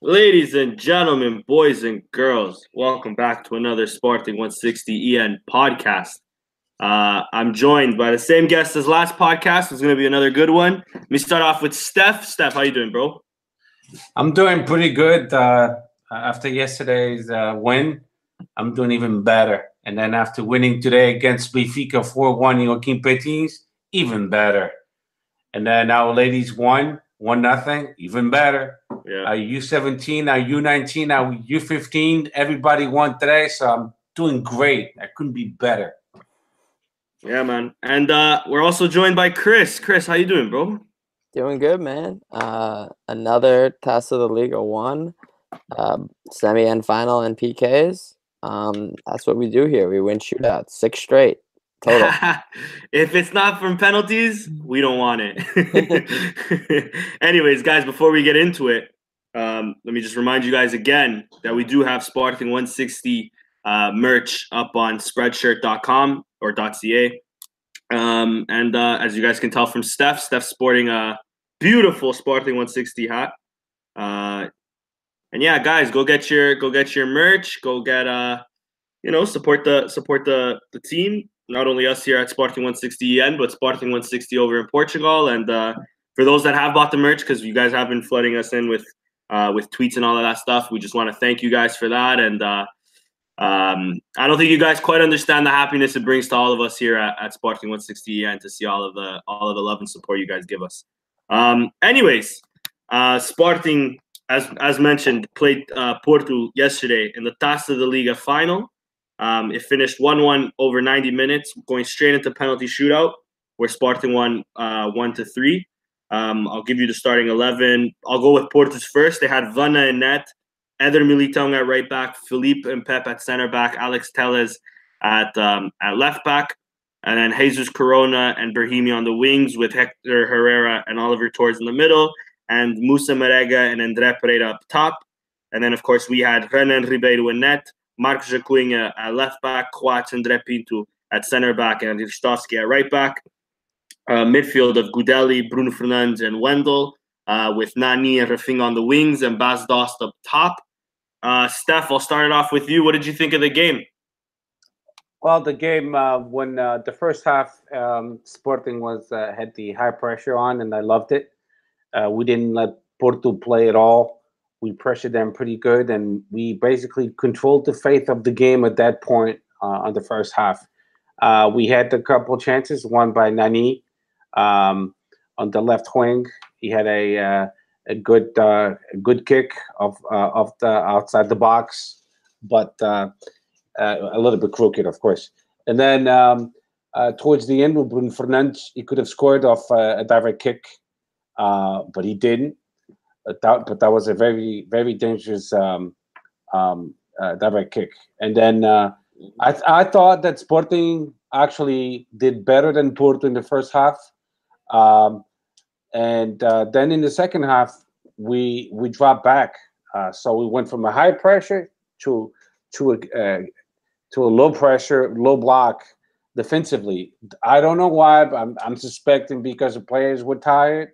Ladies and gentlemen, boys and girls, welcome back to another Sporting 160 EN podcast. Uh, I'm joined by the same guest as last podcast. It's going to be another good one. Let me start off with Steph. Steph, how you doing, bro? I'm doing pretty good. Uh, after yesterday's uh, win, I'm doing even better. And then after winning today against Benfica 4-1, Joaquin Petins, even better. And then our ladies won, one nothing, even better. Yeah. Our U17, our U19, our U15, everybody won today, so I'm doing great. I couldn't be better. Yeah, man. And uh, we're also joined by Chris. Chris, how you doing, bro? Doing good, man. Uh, another test of the Liga One, uh, semi and final and PKs. Um, that's what we do here. We win shootouts, six straight total. if it's not from penalties, we don't want it. Anyways, guys, before we get into it, um, let me just remind you guys again that we do have Sporting 160 uh, merch up on spreadshirt.com or .ca. Um, and uh, as you guys can tell from Steph, Steph's sporting a beautiful Sporting 160 hat. Uh, and yeah, guys, go get your go get your merch. Go get uh, you know, support the support the the team. Not only us here at Sporting 160 EN, but Sporting 160 over in Portugal. And uh, for those that have bought the merch, because you guys have been flooding us in with uh, with tweets and all of that stuff, we just want to thank you guys for that. And uh, um, I don't think you guys quite understand the happiness it brings to all of us here at, at Sporting 160 and to see all of the all of the love and support you guys give us. Um, anyways, uh, Sporting, as as mentioned, played uh, Porto yesterday in the Taça da Liga final. Um, it finished 1-1 over 90 minutes, going straight into penalty shootout, where Sporting won uh, one to three. Um, I'll give you the starting 11. I'll go with Porto's first. They had Vaná and net, Eder Militão at right back, Philippe and Pep at center back, Alex Telles at um, at left back, and then Jesus Corona and Brahimi on the wings with Hector Herrera and Oliver Torres in the middle, and Moussa Marega and Andre Pereira up top. And then, of course, we had Renan Ribeiro in net, Marcos Acuña at left back, Coates and Pinto at center back, and Ristovski at right back. Uh, midfield of Gudelj, Bruno Fernandes, and Wendel, uh, with Nani and Rafinha on the wings, and Bas Dost up top. Uh, Steph, I'll start it off with you. What did you think of the game? Well, the game uh, when uh, the first half, um, Sporting was uh, had the high pressure on, and I loved it. We didn't let Porto play at all. We pressured them pretty good, and we basically controlled the faith of the game at that point uh, on the first half. Uh, we had a couple chances, one by Nani um, on the left wing. He had a a good uh, a good kick of uh, of the outside the box, but uh, a little bit crooked, of course. And then um, towards the end, with Bruno Fernandes, he could have scored off a direct kick, but he didn't. But that, but that was a very very dangerous um, um, uh, direct kick. And then uh, I th- I thought that Sporting actually did better than Porto in the first half. Um, and uh, then in the second half we we dropped back. Uh, so we went from a high pressure to to a uh, to a low pressure, low block defensively. I don't know why, but I'm, I'm suspecting because the players were tired,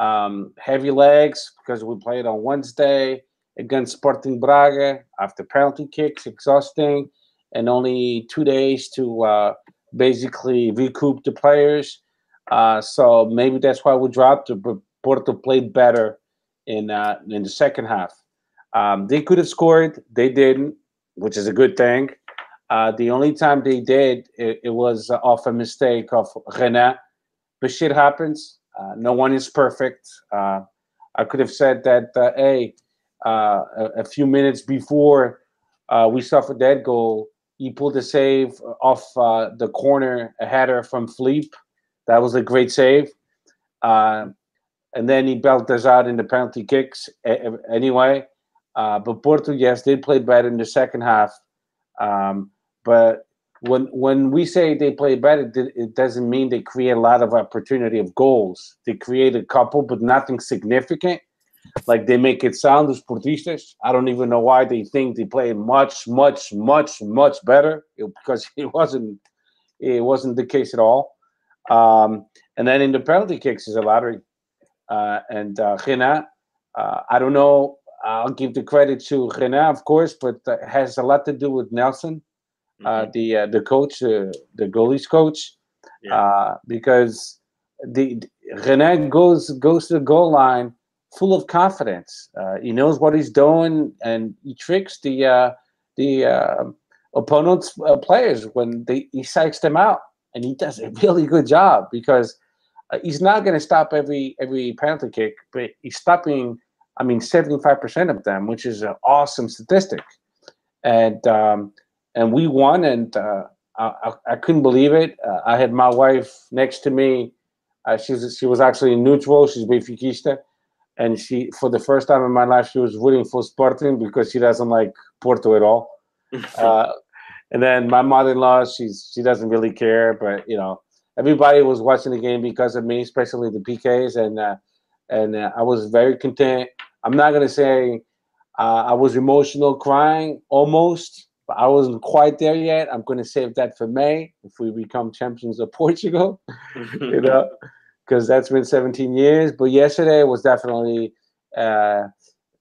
um, heavy legs because we played on Wednesday against Sporting Braga after penalty kicks, exhausting, and only two days to uh, basically recoup the players. Uh, so maybe that's why we dropped. But Porto played better in uh, in the second half. Um, they could have scored, they didn't, which is a good thing. Uh, the only time they did, it, it was off a mistake of Renan. But shit happens. Uh, no one is perfect. Uh, I could have said that, uh, hey, uh, a, a, few minutes before we suffered that goal, he pulled a save off the corner, a header from Philippe. That was a great save. Uh, and then he belted us out in the penalty kicks anyway. Uh, but Porto, yes, did play better in the second half. Um, but when when we say they play better, it doesn't mean they create a lot of opportunity of goals. They create a couple, but nothing significant. Like they make it sound as Portistas. I don't even know why they think they play much, much, much, much better because it wasn't. It wasn't the case at all. Um, and then in the penalty kicks is a lottery. Uh, and uh, Uh, I don't know. I'll give the credit to René, of course, but it has a lot to do with Nelson, uh, Mhm. the uh, the coach, uh, the goalies coach, Yeah. uh, because the René goes goes to the goal line full of confidence. Uh, he knows what he's doing, and he tricks the uh, the uh, opponent's uh, players when they, he psychs them out, and he does a really good job because he's not going to stop every every penalty kick, but he's stopping. I mean, seventy five percent of them, which is an awesome statistic, and um, and we won, and uh, I, I, couldn't believe it. Uh, I had my wife next to me. Uh, she was she was actually neutral. She's Benfiquista, and she for the first time in my life she was rooting for Sporting because she doesn't like Porto at all. Uh, and then my mother-in-law, she's she doesn't really care, but you know, everybody was watching the game because of me, especially the PKs, and uh, and uh, I was very content. I'm not gonna say uh, I was emotional, crying almost, but I wasn't quite there yet. I'm gonna save that for May if we become champions of Portugal, you know, because that's been 17 years. But yesterday was definitely a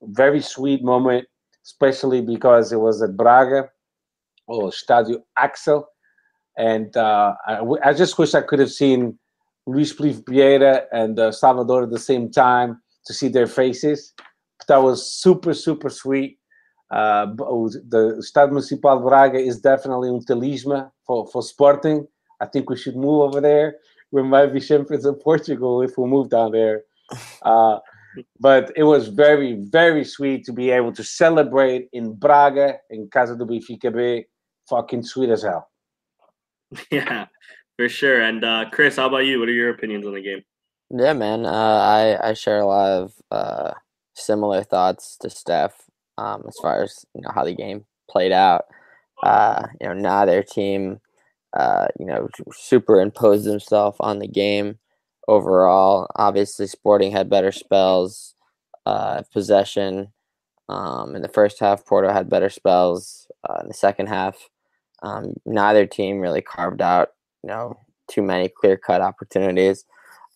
very sweet moment, especially because it was at Braga or Stadio Axel. And uh, I, w- I just wish I could have seen Luis Felipe Vieira and uh, Salvador at the same time to see their faces. That was super, super sweet. Uh, the Estádio Municipal de Braga is definitely um talismã for, for Sporting. I think we should move over there. We might be champions of Portugal if we move down there. Uh, but it was very, very sweet to be able to celebrate in Braga, in Casa do Benfica B. Fucking sweet as hell. yeah, for sure. And uh, Chris, how about you? What are your opinions on the game? Yeah, man. Uh, I I share a lot of uh, similar thoughts to Steph um, as far as you know how the game played out. Uh, you know, neither team, uh, you know, superimposed themselves on the game overall. Obviously, Sporting had better spells, uh, possession. Um, in the first half, Porto had better spells. Uh, in the second half, um, neither team really carved out, you know, too many clear cut opportunities.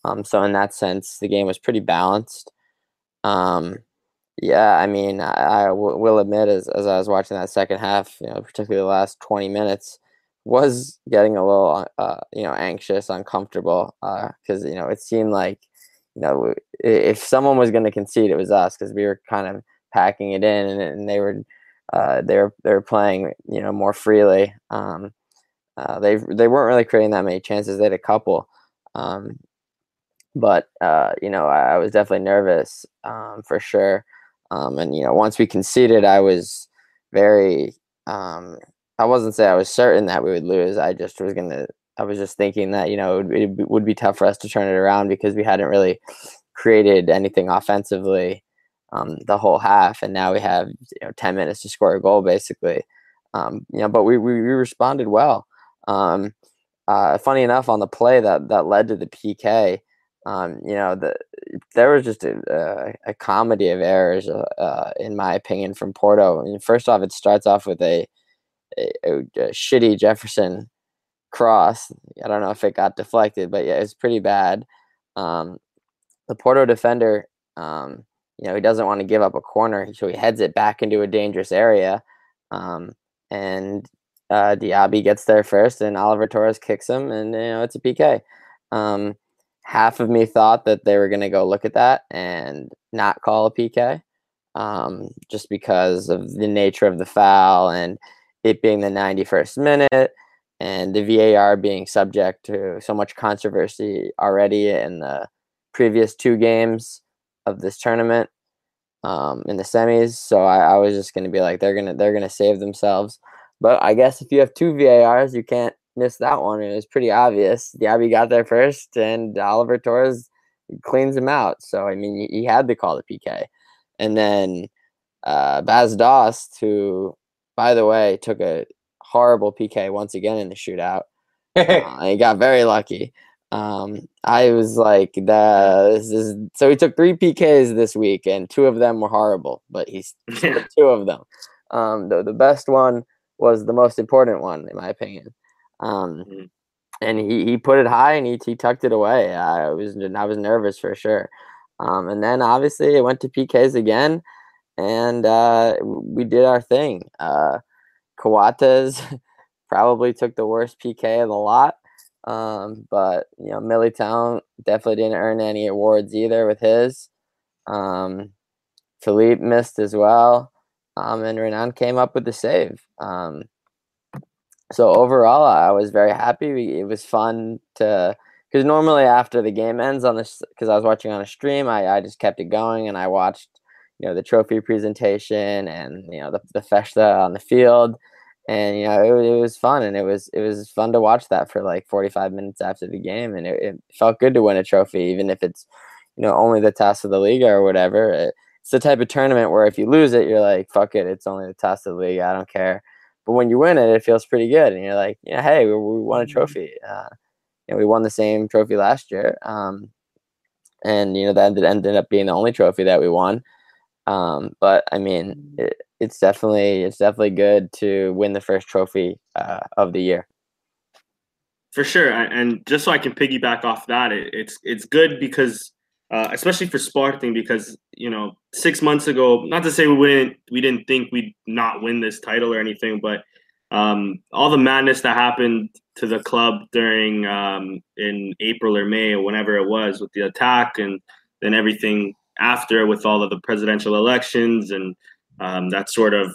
Um, so in that sense, the game was pretty balanced. Um, yeah, I mean, I, I w- will admit, as, as I was watching that second half, you know, particularly the last twenty minutes, was getting a little, uh, you know, anxious, uncomfortable, because you know it seemed like, you know, if someone was going to concede, it was us, because we were kind of packing it in, and, and they were, uh, they were they were playing, you know, more freely. Um, uh, they they weren't really creating that many chances. They had a couple. Um, but uh, you know, I, I was definitely nervous um, for sure. Um, and you know, once we conceded, I was very. Um, I wasn't say I was certain that we would lose. I just was gonna. I was just thinking that you know it would, it would be tough for us to turn it around because we hadn't really created anything offensively um, the whole half, and now we have you know ten minutes to score a goal basically. Um, you know, but we we, we responded well. Um, uh, funny enough, on the play that that led to the PK, um, you know, the there was just a, a, a comedy of errors, uh, uh, in my opinion, from Porto. I mean, first off, it starts off with a, a, a, shitty Jefferson cross. I don't know if it got deflected, but yeah, it's pretty bad. Um, the Porto defender, um, you know, he doesn't want to give up a corner, so he heads it back into a dangerous area, um, and uh, Diaby gets there first, and Oliver Torres kicks him, and you know it's a PK. Um, half of me thought that they were going to go look at that and not call a PK, um, just because of the nature of the foul and it being the 91st minute and the VAR being subject to so much controversy already in the previous two games of this tournament um, in the semis. So I, I was just going to be like, they're gonna they're gonna save themselves. But I guess if you have two VARs, you can't miss that one. It was pretty obvious. Diaby got there first, and Oliver Torres cleans him out. So I mean, he had to call the PK, and then uh, Bas Dost, who, by the way, took a horrible PK once again in the shootout. Uh, he got very lucky. Um, I was like, the this is so he took three PKs this week, and two of them were horrible, but he's two of them. Um, the the best one was the most important one, in my opinion. Um, Mhm. and he, he put it high and he, he tucked it away. I was I was nervous for sure. Um, and then obviously it went to PKs again, and uh, we did our thing. Uh, Coates probably took the worst PK of the lot. Um, but you know, Militão definitely didn't earn any awards either with his. Um, Philippe missed as well. Um, and Renan came up with the save. Um, so overall, I was very happy. It was fun to because normally after the game ends on this, because I was watching on a stream, I, I just kept it going and I watched, you know, the trophy presentation and you know the the festa on the field. And you know it, it was fun and it was it was fun to watch that for like 45 minutes after the game and it, it felt good to win a trophy even if it's you know only the Taça da Liga or whatever. It, it's the type of tournament where if you lose it you're like fuck it it's only the Taça da Liga i don't care but when you win it it feels pretty good and you're like yeah hey we, we won a mm-hmm. trophy uh, you know, we won the same trophy last year um, and you know that ended, ended up being the only trophy that we won um, but I mean, mm. it, it's definitely it's definitely good to win the first trophy uh, of the year. For sure, and just so I can piggyback off that, it, it's it's good because uh, especially for Sporting because you know six months ago, not to say we wouldn't we didn't think we'd not win this title or anything, but um, all the madness that happened to the club during um, in April or May or whenever it was with the attack and then everything after with all of the presidential elections and um, that sort of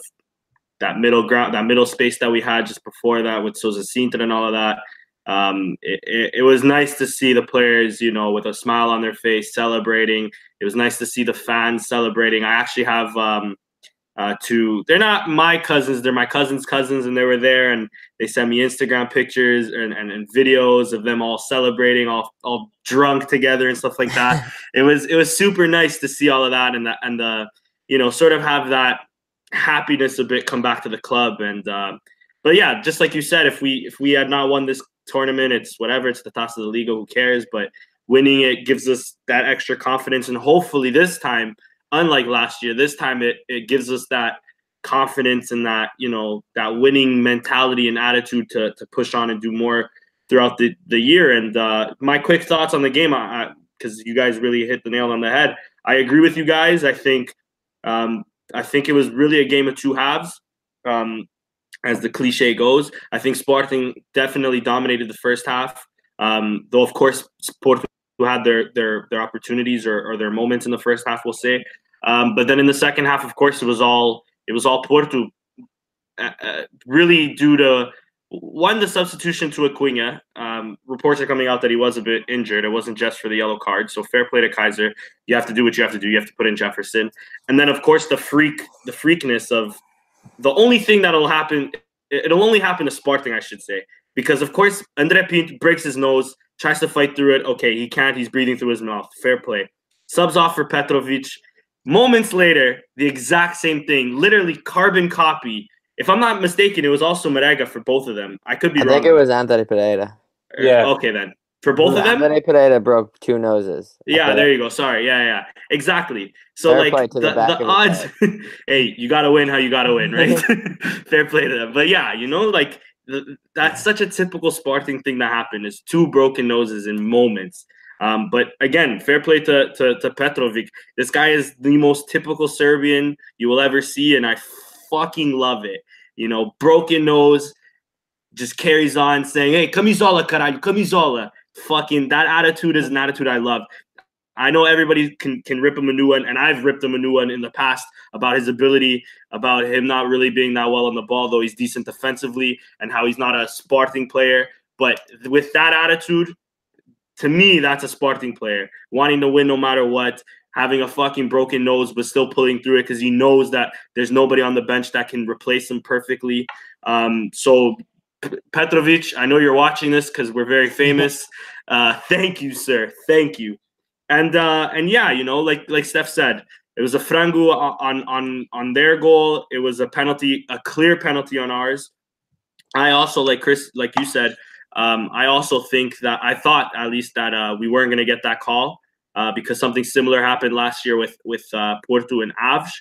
that middle ground, that middle space that we had just before that with Cintra and all of that. Um, it, it, it, was nice to see the players, you know, with a smile on their face, celebrating. It was nice to see the fans celebrating. I actually have um, uh, to they're not my cousins they're my cousin's cousins and they were there and they sent me instagram pictures and, and, and, videos of them all celebrating all, all drunk together and stuff like that it was it was super nice to see all of that and the and the you know sort of have that happiness a bit come back to the club and uh, but yeah just like you said if we if we had not won this tournament it's whatever it's the Taça da Liga who cares but winning it gives us that extra confidence and hopefully this time unlike last year, this time it, it gives us that confidence and that, you know, that winning mentality and attitude to, to push on and do more throughout the, the year. And uh, my quick thoughts on the game, because you guys really hit the nail on the head. I agree with you guys. I think um, I think it was really a game of two halves. Um, as the cliche goes, I think Sporting definitely dominated the first half. Um, though of course Porto had their their their opportunities or, or, their moments in the first half, we'll say. Um, but then in the second half, of course, it was all it was all Porto, uh, uh, really due to one the substitution to Acuña. Um, reports are coming out that he was a bit injured. It wasn't just for the yellow card. So fair play to Keizer. You have to do what you have to do. You have to put in Jefferson, and then of course the freak, the freakness of the only thing that'll happen. It'll only happen to Sporting, I should say, because of course Andre Pinto breaks his nose, tries to fight through it. Okay, he can't. He's breathing through his mouth. Fair play. Subs off for Petrovic Moments later, the exact same thing, literally carbon copy. If I'm not mistaken, it was also Marega for both of them. I could be I wrong. think it was Anthony Pereira. Yeah. Okay then. For both of them, Anthony Pereira broke two noses. Yeah, there you go. Sorry. Yeah, yeah. Exactly. So Fair like the, the, the odds. hey, you gotta win how you gotta win, right? Fair play to them. But yeah, you know, like that's such a typical Sporting thing that happened is two broken noses in moments. Um, but again, fair play to, to, to Petrovic. This guy is the most typical Serbian you will ever see, and I fucking love it. You know, broken nose, just carries on saying, hey, camisola, caralho, camisola. Fucking that attitude is an attitude I love. I know everybody can can rip him a new one, and I've ripped him a new one in the past about his ability, about him not really being that well on the ball, though he's decent defensively, and how he's not a Sporting player. But with that attitude, to me, that's a Sporting player wanting to win no matter what, having a fucking broken nose but still pulling through it because he knows that there's nobody on the bench that can replace him perfectly. Um, so Petrovic, I know you're watching this because we're very famous. Uh, thank you, sir. Thank you. And uh, and yeah, you know, like like Steph said, it was a frango on on on their goal. It was a penalty, a clear penalty on ours. I also like Chris, like you said, um, I also think that I thought at least that uh, we weren't going to get that call uh, because something similar happened last year with with uh, Porto and Aves,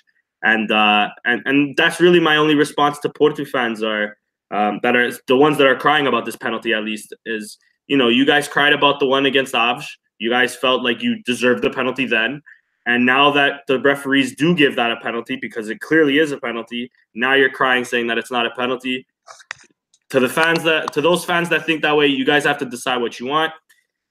and uh, and and that's really my only response to Porto fans are um, that are the ones that are crying about this penalty at least is you know you guys cried about the one against Aves. You guys felt like you deserved the penalty then. And now that the referees do give that a penalty because it clearly is a penalty, now you're crying saying that it's not a penalty. To the fans that to those fans that think that way, you guys have to decide what you want.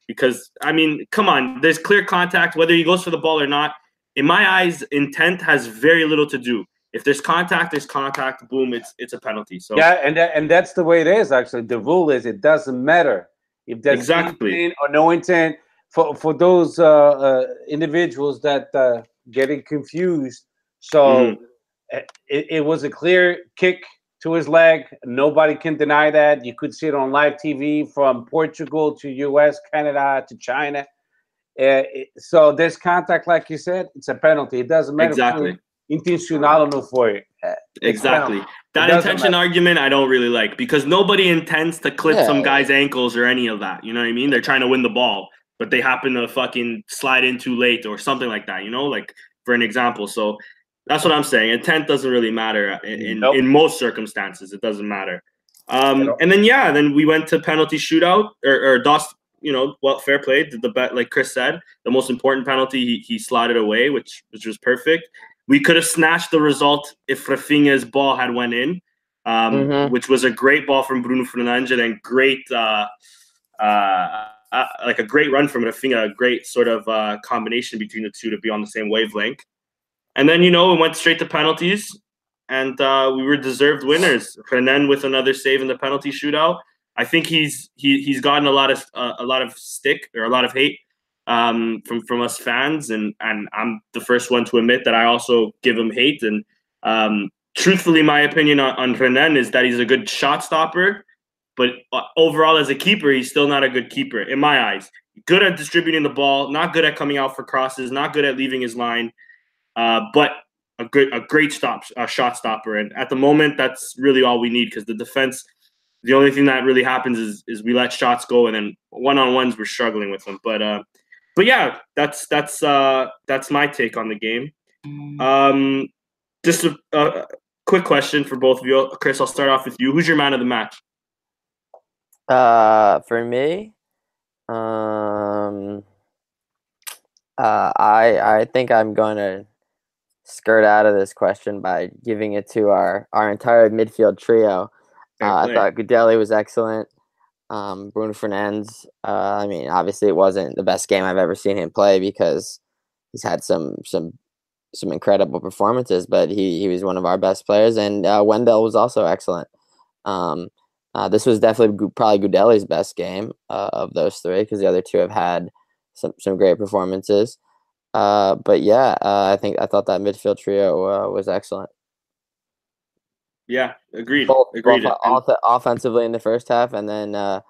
Because I mean, come on, there's clear contact, whether he goes for the ball or not. In my eyes, intent has very little to do. If there's contact, there's contact. Boom, it's it's a penalty. So yeah, and that, and that's the way it is. Actually, the rule is it doesn't matter if there's exactly or no intent for for those uh, uh, individuals that uh, getting confused. So Mm-hmm. it, it was a clear kick to his leg. Nobody can deny that. You could see it on live TV from Portugal to U.S., Canada to China. Uh, so there's contact, like you said, it's a penalty. It doesn't matter. Exactly. Intentional no foi. Uh, it's Exactly. That It doesn't intention matter. argument I don't really like because nobody intends to clip Yeah. some guy's ankles or any of that. You know what I mean? They're trying to win the ball, but they happen to fucking slide in too late or something like that, you know, like for an example. So that's what I'm saying. Intent doesn't really matter in in, Nope. in most circumstances. It doesn't matter. Um, and then yeah, then we went to penalty shootout or, or Dost, you know, well, fair play. Did the bet like Chris said, the most important penalty he, he slotted away, which which was perfect. We could have snatched the result if Rafinha's ball had went in, um, Mhm. which was a great ball from Bruno Fernandes and great, uh, uh, uh, like a great run from Rafinha, a great sort of uh, combination between the two to be on the same wavelength. And then you know we went straight to penalties, and uh, we were deserved winners. Renan with another save in the penalty shootout. I think he's he he's gotten a lot of uh, a lot of stick or a lot of hate um, from from us fans, and and I'm the first one to admit that I also give him hate. And um, truthfully, my opinion on, on Renan is that he's a good shot stopper, but uh, overall as a keeper, he's still not a good keeper in my eyes. Good at distributing the ball, not good at coming out for crosses, not good at leaving his line, uh, but a good a great stop a shot stopper. And at the moment, that's really all we need because the defense. The only thing that really happens is is we let shots go, and then one on ones we're struggling with them. But uh, but yeah, that's that's uh, that's my take on the game. Um, just a, a quick question for both of you, Chris. I'll start off with you. Who's your man of the match? Uh, for me, um, uh, I I think I'm going to skirt out of this question by giving it to our our entire midfield trio. Uh, I thought Gudelj was excellent. Um, Bruno Fernandes. Uh, I mean, obviously, it wasn't the best game I've ever seen him play because he's had some some some incredible performances, but he he was one of our best players. And uh, Wendel was also excellent. Um, uh, this was definitely probably Gudelj's best game uh, of those three because the other two have had some some great performances. Uh, but yeah, uh, I think I thought that midfield trio uh, was excellent. Yeah, agreed. both, agreed. both off- offensively in the first half and then uh,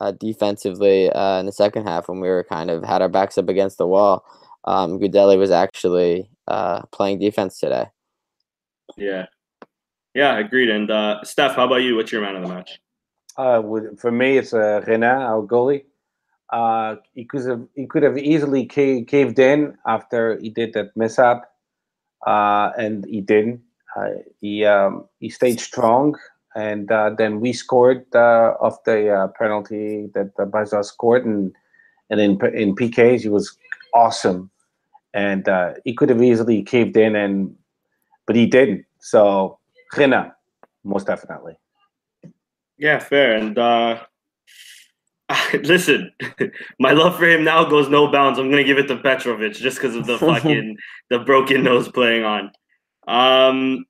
uh, defensively uh, in the second half when we were kind of had our backs up against the wall. Um, Gudelj was actually uh, playing defense today. yeah, yeah, agreed. And uh, Steph, how about you? What's your man of the match? Uh, for me, it's uh, Renan, our goalie. Uh, he could have he could have easily caved in after he did that mishap, uh, and he didn't. Uh, he um, he stayed strong, and uh, then we scored uh, off the uh, penalty that uh, Baza scored, and and in in PKs he was awesome, and uh, he could have easily caved in, and but he didn't. So Renan, most definitely. Yeah, fair. And uh, listen, my love for him now goes no bounds. I'm gonna give it to Petrovic just because of the fucking the broken nose playing on. Um,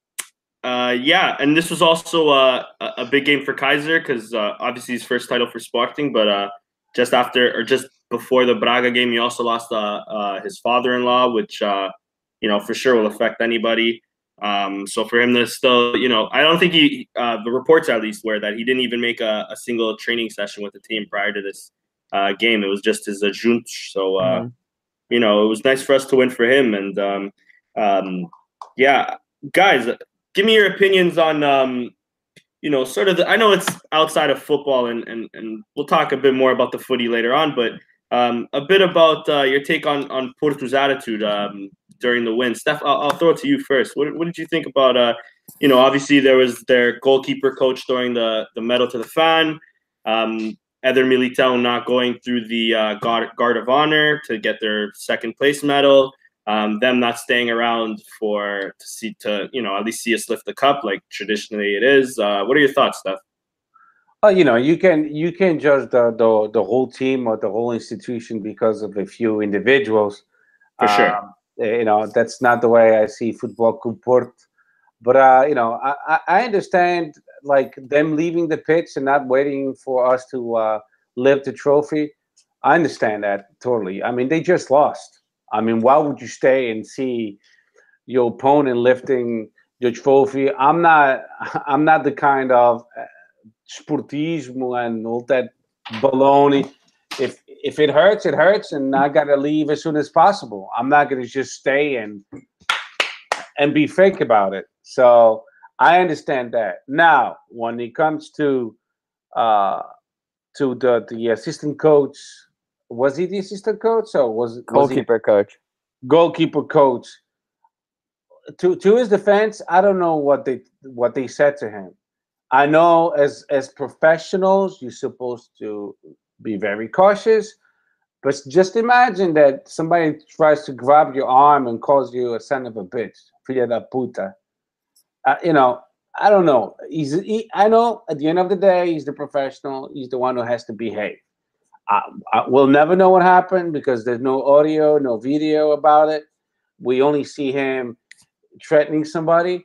uh, yeah, and this was also uh, a a big game for Keizer because uh, obviously his first title for Sporting, but uh, just after or just before the Braga game, he also lost uh, uh, his father-in-law, which uh, you know for sure will affect anybody. Um, so for him to still, you know, I don't think he, uh, the reports at least were that he didn't even make a, a single training session with the team prior to this uh, game. It was just his adjunct. So, uh, Mhm. you know, it was nice for us to win for him. And um, um, yeah, guys, give me your opinions on, um, you know, sort of the, I know it's outside of football and, and, and we'll talk a bit more about the footy later on, but um, a bit about uh, your take on, on Porto's attitude um, during the win. Steph, I'll, I'll throw it to you first. What, what did you think about, uh, you know, obviously there was their goalkeeper coach throwing the, the medal to the fan. Um, Eder not going through the uh, guard, guard of honor to get their second place medal. Um, them not staying around for to see to you know at least see us lift the cup like traditionally it is. Uh, what are your thoughts, Steph? Well, you know, you can you can judge the, the the whole team or the whole institution because of a few individuals. For sure. Um, you know, that's not the way I see football comport. But uh, you know, I, I understand like them leaving the pitch and not waiting for us to uh, lift the trophy. I understand that totally. I mean, they just lost. I mean, why would you stay and see your opponent lifting your trophy? I'm not. I'm not the kind of uh, sportismo and all that baloney. If if it hurts, it hurts, and I gotta leave as soon as possible. I'm not gonna just stay and and be fake about it. So I understand that. Now, when it comes to uh to the the assistant coach, was he the assistant coach or was, was Goalkeeper coach. he goalkeeper coach? To to his defense, I don't know what they what they said to him. I know as as professionals, you're supposed to be very cautious. But just imagine that somebody tries to grab your arm and calls you a son of a bitch, filha da puta. Uh, you know, I don't know. He's he, I know at the end of the day, he's the professional. He's the one who has to behave. I, I, we'll never know what happened because there's no audio, no video about it. We only see him threatening somebody.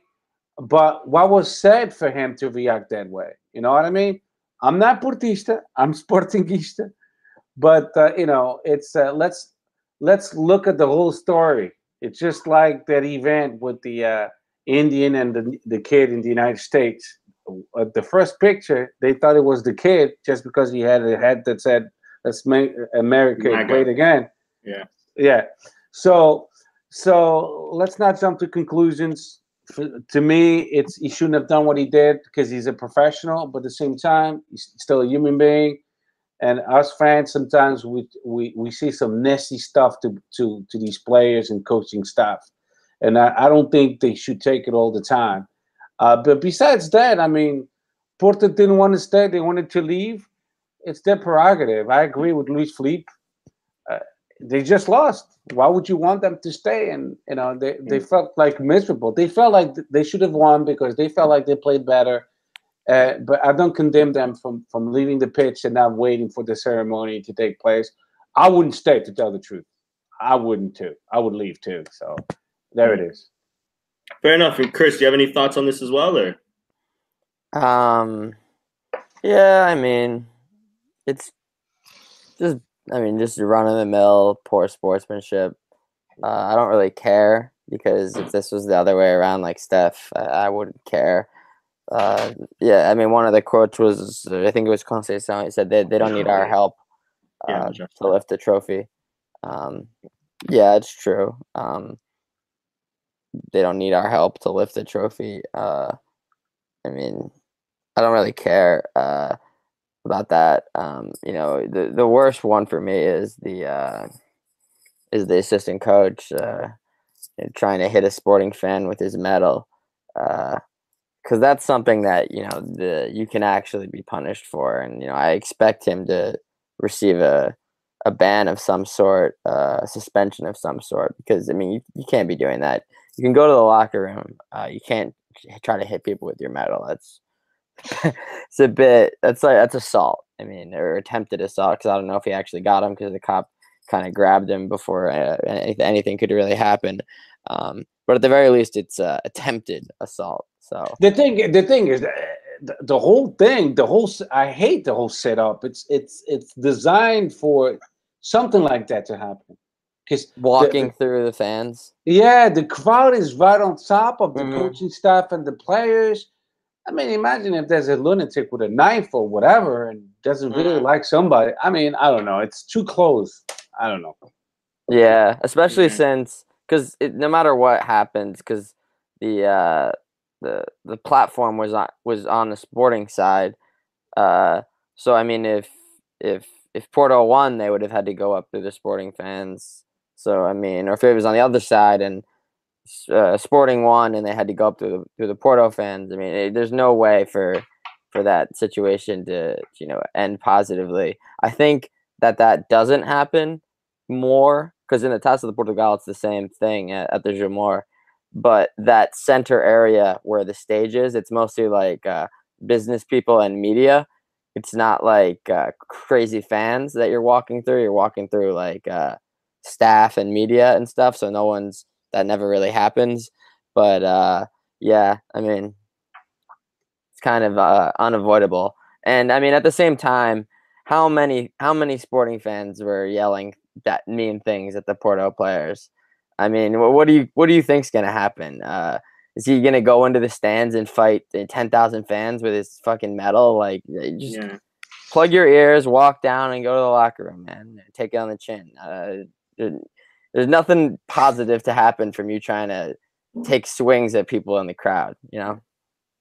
But what was said for him to react that way? You know what I mean? I'm not Portista. I'm Sportingista. But uh, you know, it's uh, let's let's look at the whole story. It's just like that event with the uh, Indian and the, the kid in the United States. The first picture, they thought it was the kid just because he had a head that said "Let's make America MAGA. great again." Yeah. Yeah. So so let's not jump to conclusions. For, to me, it's he shouldn't have done what he did because he's a professional, but at the same time, he's still a human being. And us fans sometimes we we, we see some nasty stuff to, to to these players and coaching staff, and I, I don't think they should take it all the time. Uh, but besides that, I mean, Porto didn't want to stay; they wanted to leave. It's their prerogative. I agree with Luis Felipe. Uh, they just lost. Why would you want them to stay? And you know, they, they felt like miserable. They felt like they should have won because they felt like they played better. Uh, but I don't condemn them from from leaving the pitch and not waiting for the ceremony to take place. I wouldn't stay to tell the truth. I wouldn't too. I would leave too. So there it is. Fair enough. And Chris, do you have any thoughts on this as well, or Um, yeah, I mean, it's just, I mean, just run of the mill, poor sportsmanship. Uh, I don't really care because if this was the other way around, like Steph, I, I wouldn't care. Uh, yeah, I mean, one of the quotes was, I think it was Conceição. He said they, they don't need our help Yeah, uh, sure. to lift the trophy. Um, yeah, it's true. Um, they don't need our help to lift the trophy. Uh, I mean, I don't really care uh, about that. Um, you know, the the worst one for me is the uh, is the assistant coach uh, trying to hit a sporting fan with his medal, because that's something that you know the you can actually be punished for, and you know I expect him to receive a a ban of some sort, uh, a suspension of some sort, because I mean you, you can't be doing that. You can go to the locker room. Uh, you can't try to hit people with your medal. That's it's a bit. That's like that's assault. I mean, or attempted assault because I don't know if he actually got him because the cop kind of grabbed him before uh, any- anything could really happen. Um, but at the very least, it's uh, attempted assault. So The thing, the thing is, the, the whole thing, the whole. I hate the whole setup. It's it's it's designed for something like that to happen. Because walking through the fans. yeah, the crowd is right on top of the Mhm. coaching staff and the players. I mean, imagine if there's a lunatic with a knife or whatever and doesn't really Mhm. like somebody. I mean, I don't know. It's too close. I don't know. Yeah, especially Yeah. since because no matter what happens, because the uh, the the platform was on was on the sporting side. Uh, so I mean, if if if Porto won, they would have had to go up through the sporting fans. So I mean, or if it was on the other side and uh, Sporting won and they had to go up through the through the Porto fans. I mean, it, there's no way for for that situation to you know end positively. I think that that doesn't happen more because in the Taça de Portugal it's the same thing at, at the Jamor, but that center area where the stage is, it's mostly like uh, business people and media. It's not like uh, crazy fans that you're walking through. You're walking through like uh, staff and media and stuff. So no one's that never really happens. But uh, yeah, I mean, it's kind of uh, unavoidable. And I mean, at the same time, how many how many sporting fans were yelling that mean things at the Porto players? I mean, what, what do you what do you think's gonna happen? Uh, is he gonna go into the stands and fight ten thousand fans with his fucking medal? Like, just Yeah. plug your ears, walk down, and go to the locker room, man. Take it on the chin. Uh, there's nothing positive to happen from you trying to take swings at people in the crowd. You know,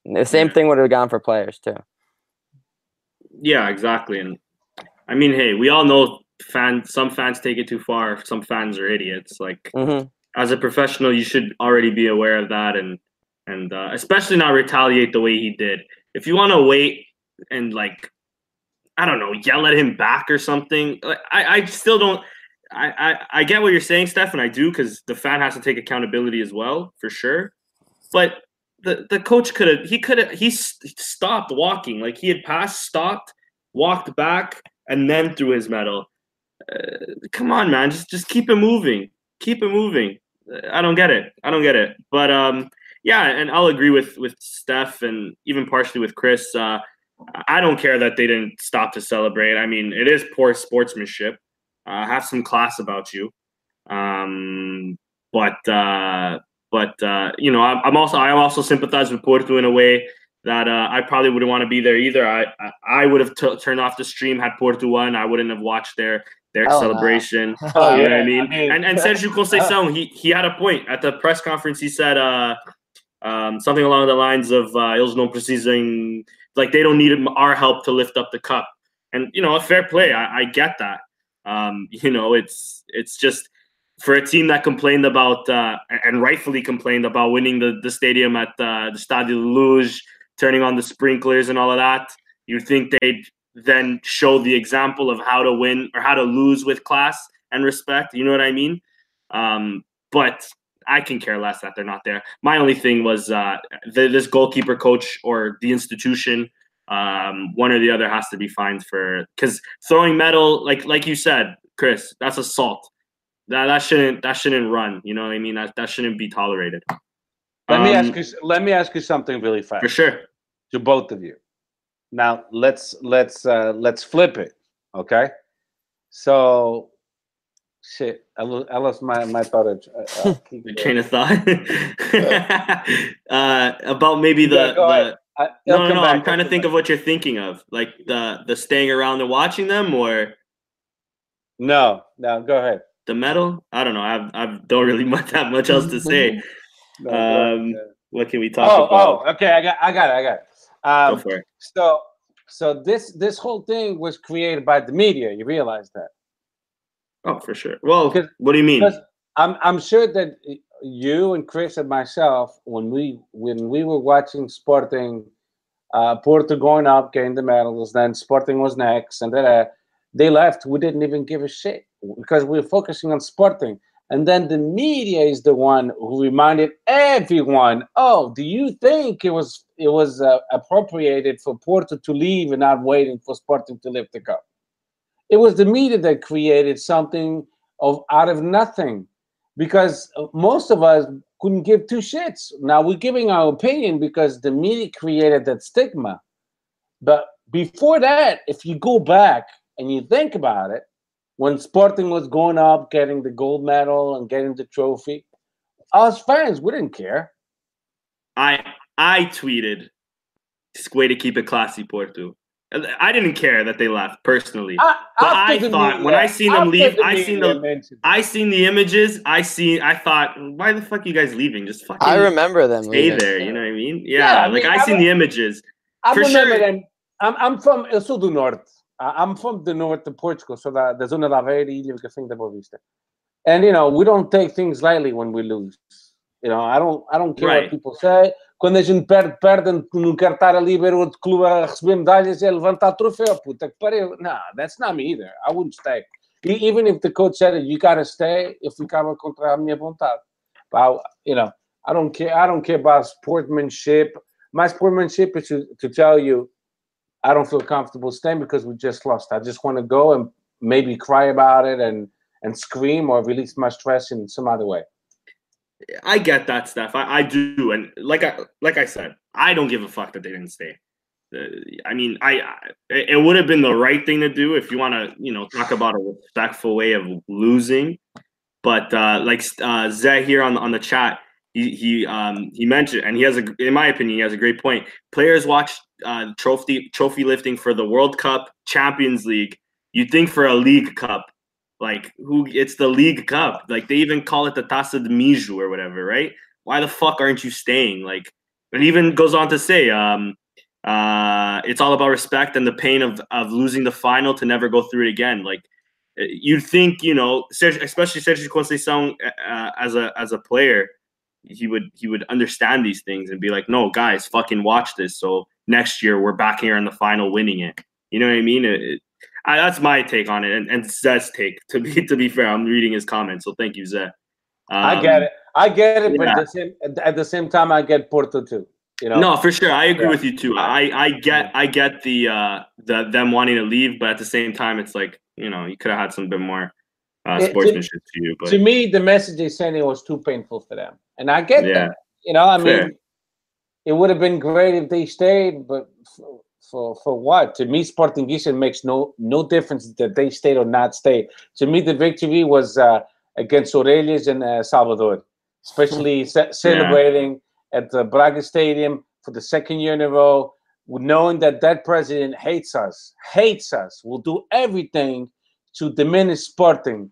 And the same thing would have gone for players too. Yeah, exactly. And I mean, hey, we all know fans. Some fans take it too far. Some fans are idiots. Like hmm as a professional, you should already be aware of that, and and uh, especially not retaliate the way he did. If you want to wait and like, I don't know, yell at him back or something. I I still don't. I, I, get what you're saying, Steph, and I do because the fan has to take accountability as well, for sure. But the, the coach could have he could have he stopped walking like he had passed, stopped, walked back, and then threw his medal. Uh, come on, man, just just keep it moving, keep it moving. I don't get it. I don't get it. But um, yeah, and I'll agree with with Steph and even partially with Chris. Uh, I don't care that they didn't stop to celebrate. I mean, it is poor sportsmanship. Uh, have some class about you. Um, but uh, but uh, you know, I'm, I'm also I also sympathize with Porto in a way that uh, I probably wouldn't want to be there either. I I, I would have t- turned off the stream had Porto won. I wouldn't have watched their their no. celebration. Oh, you know yeah, what I mean? I mean- and and Sergio Conceição, he he had a point at the press conference. He said uh, um, something along the lines of uh, "Eles não precisam like they don't need our help to lift up the cup." And you know, a fair play. I, I get that. Um, you know, it's it's just for a team that complained about uh, and rightfully complained about winning the, the stadium at uh, the da Luz, turning on the sprinklers and all of that. You think they'd then show the example of how to win or how to lose with class and respect. You know what I mean? Um, but I can care less that they're not there. My only thing was uh, the, this goalkeeper coach or the institution. Um, one or the other has to be fined for because throwing metal, like like you said, Chris, that's assault. That that shouldn't that shouldn't run. You know what I mean? That that shouldn't be tolerated. Let me Um, ask you. Let me ask you something really fast for sure. to both of you. Now let's let's uh, let's flip it. Okay. So, shit. I, lo- I lost my my thought. Of, uh, uh, keep The going. train of thought uh, about maybe the, Yeah, the. I, no no no. I'm trying to think back. of what you're thinking of, like the the staying around and watching them, or No, no. Go ahead. the metal. I don't know. I I don't really much have much else to say. No. Um, Yeah. What can we talk Oh, about? oh. Okay. I got. I got it. I got it. Go Um, for it. so, so this this whole thing was created by the media. You realize that? Oh, for sure. Well, what do you mean? I'm I'm sure that you and Chris and myself, when we when we were watching Sporting, uh, Porto going up, getting the medals, then Sporting was next, and then uh, they left. We didn't even give a shit because we were focusing on Sporting. And then the media is the one who reminded everyone, "Oh, do you think it was it was uh, appropriated for Porto to leave and not waiting for Sporting to lift the cup?" It was the media that created something of out of nothing because most of us couldn't give two shits. Now we're giving our opinion because the media created that stigma. But before that, if you go back and you think about it, when Sporting was going up, getting the gold medal and getting the trophy, us fans, we didn't care. I I tweeted, "It's way to keep it classy, Porto." I didn't care that they left personally. A- But I the thought when I seen them after leave, the I seen the- mentioned- I seen the images. I seen. I thought, why the fuck are you guys leaving? Just fucking I remember them. stay leaving. there. You know what I mean? Yeah. Yeah, I like mean, I I seen don't- the images. I For remember sure. them. I'm, I'm from, eu sou do norte. I- I'm from the north of Portugal, so da, da zona da Aveira, Ilha do Café da Boa Vista. And, you know, we don't take things lightly when we lose. You know, I don't I don't care Right. what people say. Quando a gente perde, perde, não quero estar ali a ver outro clube a receber medalhas a levantar troféu, puta que pariu. No, that's not me either. I wouldn't stay. Even if the coach said you gotta stay, eu ficava contra a minha vontade. But, you know, I don't care. I don't care about sportsmanship. My sportsmanship is to, to tell you, I don't feel comfortable staying because we just lost. I just want to go and maybe cry about it and and scream or release my stress in some other way. I get that stuff. I, I do, and like I like I said, I don't give a fuck that they didn't stay. I mean, I, I it would have been the right thing to do if you want to, you know, talk about a respectful way of losing. But uh, like uh, Zeh here on on the chat, he he um he mentioned, and he has a, in my opinion, he has a great point. Players watch uh, trophy trophy lifting for the World Cup, Champions League. You think for a League Cup, like who? It's the League Cup. Like they even call it the Taça de Miju or whatever, right? Why the fuck aren't you staying? Like it even goes on to say, um, uh, it's all about respect and the pain of of losing the final to never go through it again. Like uh, you'd think, you know, especially Sergio Conceição uh, as a as a player, he would he would understand these things and be like, no, guys, fucking watch this. So next year we're back here in the final, winning it. You know what I mean? It- I, that's my take on it, and, and Zez's take. To be to be fair, I'm reading his comments, so thank you, Zez. Um, I get it. I get it, but yeah. at the, same, at- the same time, I get Porto too. You know, No, for sure. I agree Yeah. with you too. I I get I get the uh the them wanting to leave, but at the same time, it's like you know you could have had some bit more uh, It- to- sportsmanship to you. But to me, the message they sent it was too painful for them, and I get Yeah. that. You know, I mean, it would have been great if they stayed, but for for, what? To me, Sporting Gijón makes no no difference that they stayed or not stayed. To me, the victory was uh, against Orelhas and uh, Salvador, especially ce- celebrating at the Braga Stadium for the second year in a row, knowing that that president hates us, hates us, will do everything to diminish Sporting.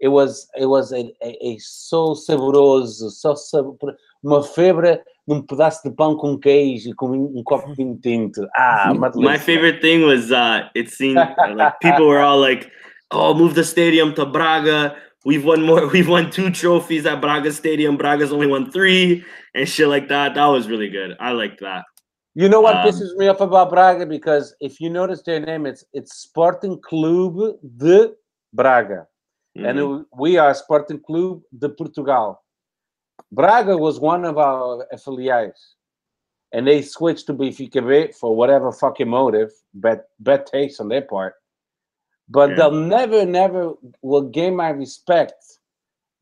It was it was a, a, a so saboroso, so sabor, uma febre num pedaço de pão com queijo e com um copo de vinho tinto. Ah, my favorite thing was uh it seemed like people were all like, "Oh, move the stadium to Braga. We've won more. We've won two trophies at Braga Stadium. Braga's only won three, and shit like that. That was really good. I liked that. You know what Um, pisses me off about Braga? Because if you notice their name, it's it's Sporting Clube de Braga. and Mhm. it- we are Sporting Clube de Portugal. Braga was one of our affiliates, and they switched to Benfica B for whatever fucking motive, bad bad taste on their part. But Yeah. they'll never, never will gain my respect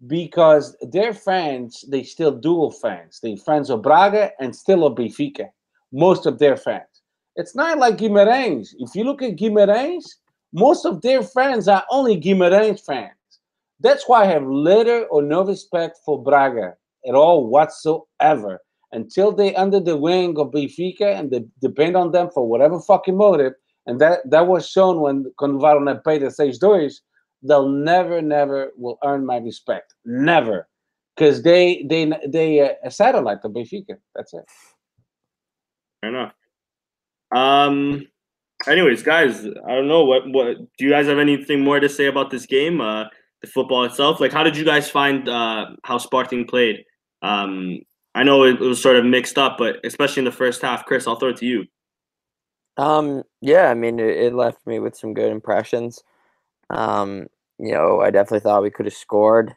because their fans, they still dual fans. They fans of Braga and still of Benfica. Most of their fans. It's not like Guimarães. If you look at Guimarães, most of their fans are only Guimarães fans. That's why I have little or no respect for Braga at all whatsoever until they under the wing of Benfica and they depend on them for whatever fucking motive. And that, that was shown when quando levaram na peida 6-2. They'll never, never will earn my respect. Never. Because they they they uh, a satellite of Benfica. That's it. Fair enough. Um. Anyways, guys, I don't know what what do you guys have anything more to say about this game? Uh, the football itself. Like, how did you guys find uh how Sporting played? Um, I know it, it was sort of mixed up, but especially in the first half. Chris, I'll throw it to you. Um, yeah, I mean, it, it left me with some good impressions. Um, you know, I definitely thought we could have scored.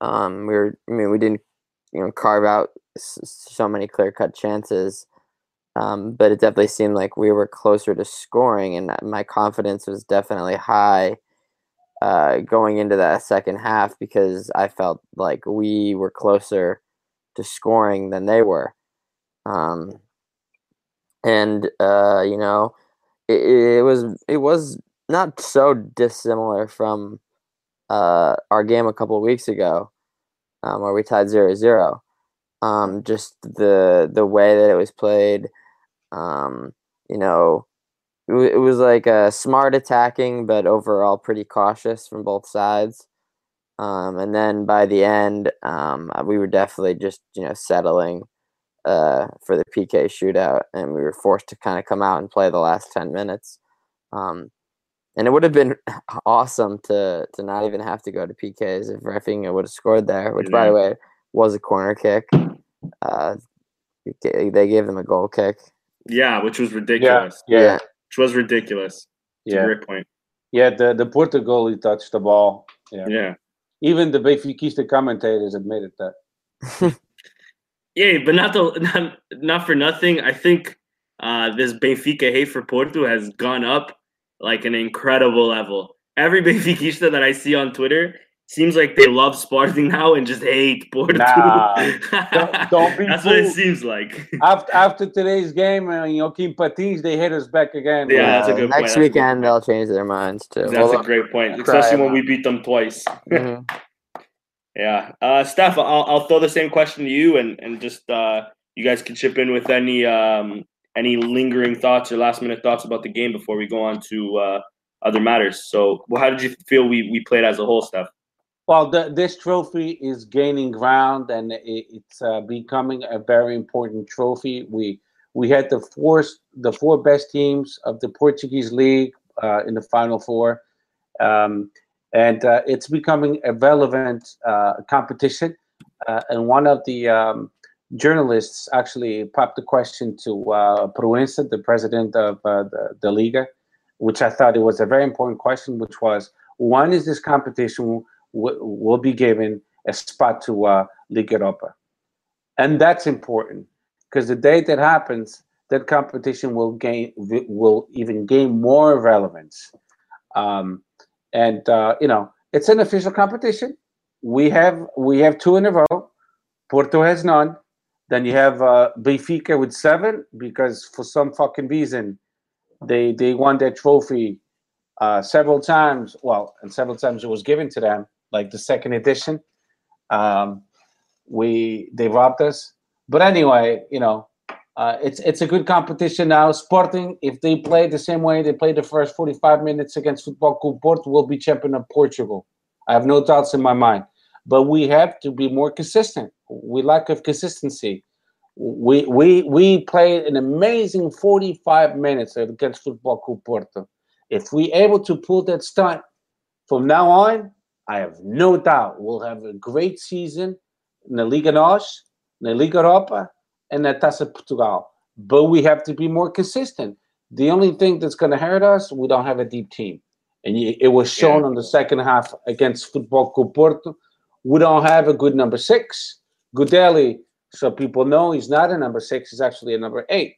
Um, we were, I mean, we didn't, you know, carve out s- so many clear cut chances. Um, but it definitely seemed like we were closer to scoring, and my confidence was definitely high uh, going into that second half because I felt like we were closer to scoring than they were. Um, and uh, you know, it, it was it was not so dissimilar from uh, our game a couple of weeks ago, um, where we tied 0-0. Um, just the the way that it was played, um, you know, it, wa- it was like a smart attacking, but overall pretty cautious from both sides. Um, and then by the end, um, we were definitely just you know settling uh, for the PK shootout, and we were forced to kind of come out and play the last ten minutes. Um, and it would have been awesome to to not even have to go to PKs if Rafinha would have scored there, which by the way was a corner kick. Uh, They gave them a goal kick. Yeah, which was ridiculous. Yeah, yeah, Which was ridiculous. It's a yeah. great point. Yeah, the the Porto goalie touched the ball. Yeah. Yeah. Even the Benfica commentators admitted that. Yeah, but not the not, not for nothing. I think uh, this Benfica hate for Porto has gone up like an incredible level. Every Benfiquista that I see on Twitter seems like they love Sporting now and just hate Porto. Nah, don't- don't be That's what it seems like. After after today's game, uh, Joaquim Patins, they hit us back again. Yeah, bro. that's a good point, next that's weekend point. they'll change their minds too. That's Well, a great point, especially it when we beat them twice. mhm. Yeah, uh, Steph, I'll, I'll throw the same question to you, and and just uh, you guys can chip in with any um, any lingering thoughts or last minute thoughts about the game before we go on to uh, other matters. So, well, how did you feel we we played as a whole, Steph? Well, the, this trophy is gaining ground, and it, it's uh, becoming a very important trophy. We we had the four the four best teams of the Portuguese league uh, in the final four, um, and uh, it's becoming a relevant uh, competition. Uh, and one of the um, journalists actually popped the question to uh, Proença, the president of uh, the, the Liga, which I thought it was a very important question, which was when is this competition will be given a spot to uh, Liga Europa? And that's important because the day that happens, that competition will gain will even gain more relevance. Um, and uh, you know, it's an official competition. We have we have two in a row. Porto has none. Then you have uh, Benfica with seven because for some fucking reason they they won that trophy uh, several times. Well, and several times it was given to them, like the second edition. Um, we they robbed us, but anyway, you know, uh, it's it's a good competition now. Sporting, if they play the same way they played the first forty five minutes against Football Club Porto, will be champion of Portugal. I have no doubts in my mind. But we have to be more consistent. We lack of consistency. We we we played an amazing forty five minutes against Football Club Porto. If we able to pull that stunt from now on, I have no doubt we'll have a great season in the Liga NOS, in the Liga Europa, and the Taça Portugal. But we have to be more consistent. The only thing that's going to hurt us, we don't have a deep team. And it was shown Yeah. on the second half against Football Club Porto. We don't have a good number six. Gudelj, so people know he's not a number six, he's actually a number eight.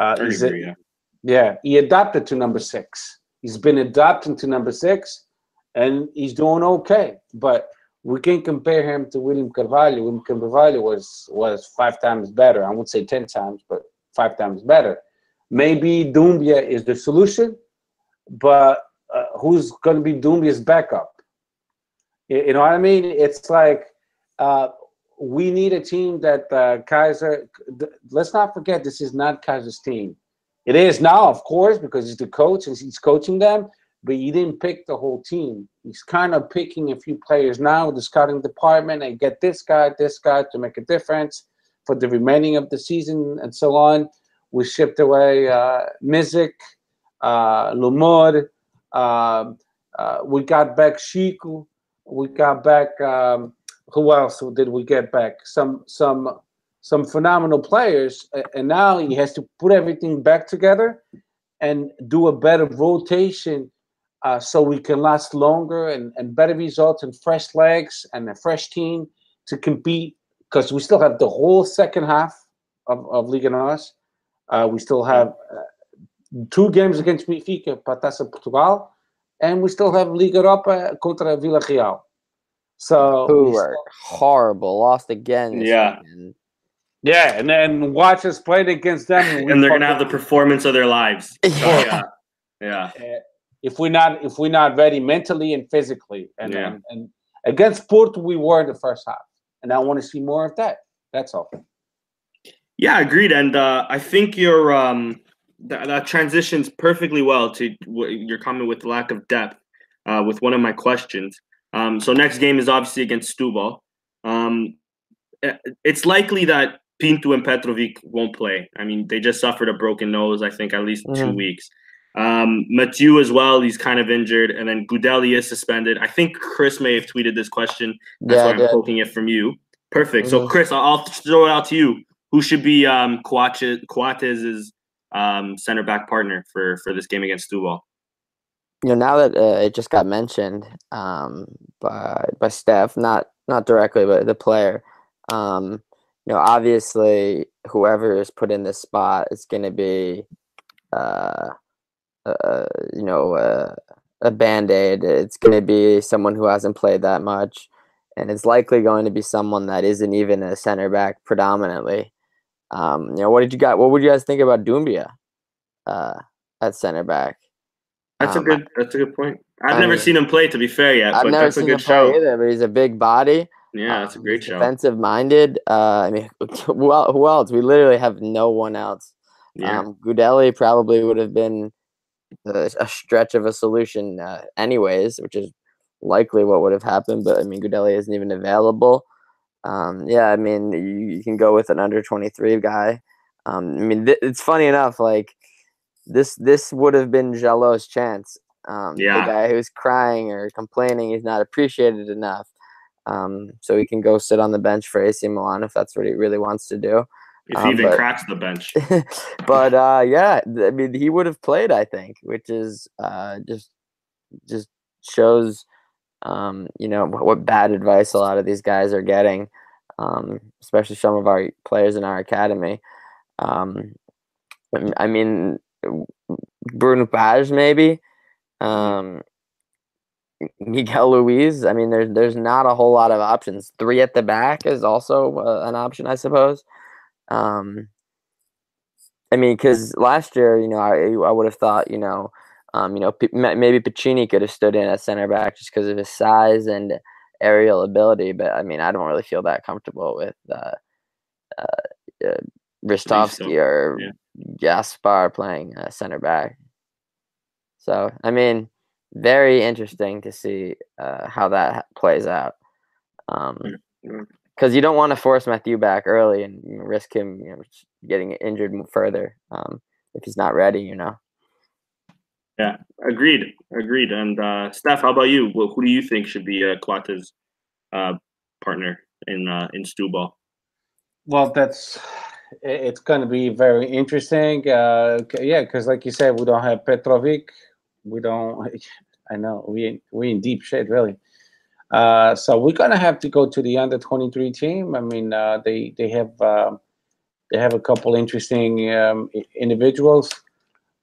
Uh, I he's a- yeah. yeah, he adapted to number six. He's been adapting to number six, and he's doing okay. But we can't compare him to William Carvalho. William Carvalho was was five times better. I would say ten times, but five times better. Maybe Doumbia is the solution, but uh, who's going to be Doumbia's backup? You, you know what I mean? It's like uh, we need a team that uh, Keizer. th- Let's not forget, this is not Keizer's team. It is now, of course, because he's the coach and he's coaching them. But he didn't pick the whole team. He's kind of picking a few players now, with the scouting department, and get this guy, this guy to make a difference for the remaining of the season and so on. We shipped away uh, Misic, uh, Lumor. Um, uh, we got back Shiku. We got back. Um, who else did we get back? Some some some phenomenal players, and now he has to put everything back together and do a better rotation uh, so we can last longer and, and better results and fresh legs and a fresh team to compete because we still have the whole second half of, of Liga NOS. Uh, we still have uh, two games against Benfica, Patassa Portugal, and we still have Liga Europa contra Villarreal. So Who we were horrible, lost again. Yeah. weekend. Yeah, and then watch us play against them, we And they're gonna have the performance of their lives. So, yeah, yeah. uh, if we're not if we're not ready mentally and physically. And Yeah. and, and against Porto, we were in the first half, and I want to see more of that. That's all. Yeah, agreed. And uh, I think your um, th- that transitions perfectly well to what your comment with lack of depth uh, with one of my questions. Um, so next game is obviously against Setúbal. Um, it's likely that Pinto and Petrovic won't play. I mean, they just suffered a broken nose. I think at least two Mhm. weeks. Um, Mathieu as well. He's kind of injured, and then Gudelj is suspended. I think Chris may have tweeted this question. That's Yeah, why I'm poking it from you. Perfect. So, Mhm. Chris, I'll, throw it out to you. who should be um, Coates's um, center back partner for for this game against Setúbal? You know, now that uh, it just got mentioned um, by by Steph, not not directly, but the player. Um, you know, obviously, whoever is put in this spot is going to be, uh, uh, you know, uh, a band aid. It's going to be someone who hasn't played that much, and it's likely going to be someone that isn't even a center back predominantly. Um, you know, what did you got? What would you guys think about Doumbia uh, at center back? That's um, a good. That's a good point. I've I never mean, seen him play, to be fair, yet. I've never seen him show. play either, but he's a big body. Yeah, that's a um, great show. Defensive minded. Uh, I mean, well, who else? We literally have no one else. Yeah. Um, Gudelj probably would have been a, a stretch of a solution, uh, anyways, which is likely what would have happened. But I mean, Gudelj isn't even available. Um, yeah, I mean, you, you, can go with an under 23 guy. Um, I mean, th- it's funny enough, like this this would have been Djaló's chance. Um, yeah. The guy who's crying or complaining he's not appreciated enough. Um, so he can go sit on the bench for AC Milan if that's what he really wants to do. If he um, even but, cracks the bench. but uh, yeah, I mean, he would have played, I think, which is uh, just just shows, um, you know, what, what, bad advice a lot of these guys are getting, um, especially some of our players in our academy. Um, I mean, Bruno Paz maybe. Um, Miguel Luis. I mean, there's there's not a whole lot of options. Three at the back is also uh, an option, I suppose. Um, I mean, because last year, you know, I I would have thought, you know, um, you know, P- maybe Piccini could have stood in at center back just because of his size and aerial ability. But I mean, I don't really feel that comfortable with uh, uh, uh Ristovski or yeah. Gaspar playing uh, center back. So I mean, very interesting to see uh, how that plays out. Um, because you don't want to force Mathieu back early and you know, risk him you know, getting injured further um, if he's not ready. You know. Yeah, agreed, agreed. And uh, Steph, how about you? Well, who do you think should be uh, Coates' uh, partner in uh, in Setúbal? Well, that's it's going to be very interesting. Uh, yeah, because like you said, we don't have Petrovic. We don't. I know we we in deep shit, really. Uh, so we're gonna have to go to the under twenty three team. I mean, uh, they they have uh, they have a couple interesting um, individuals.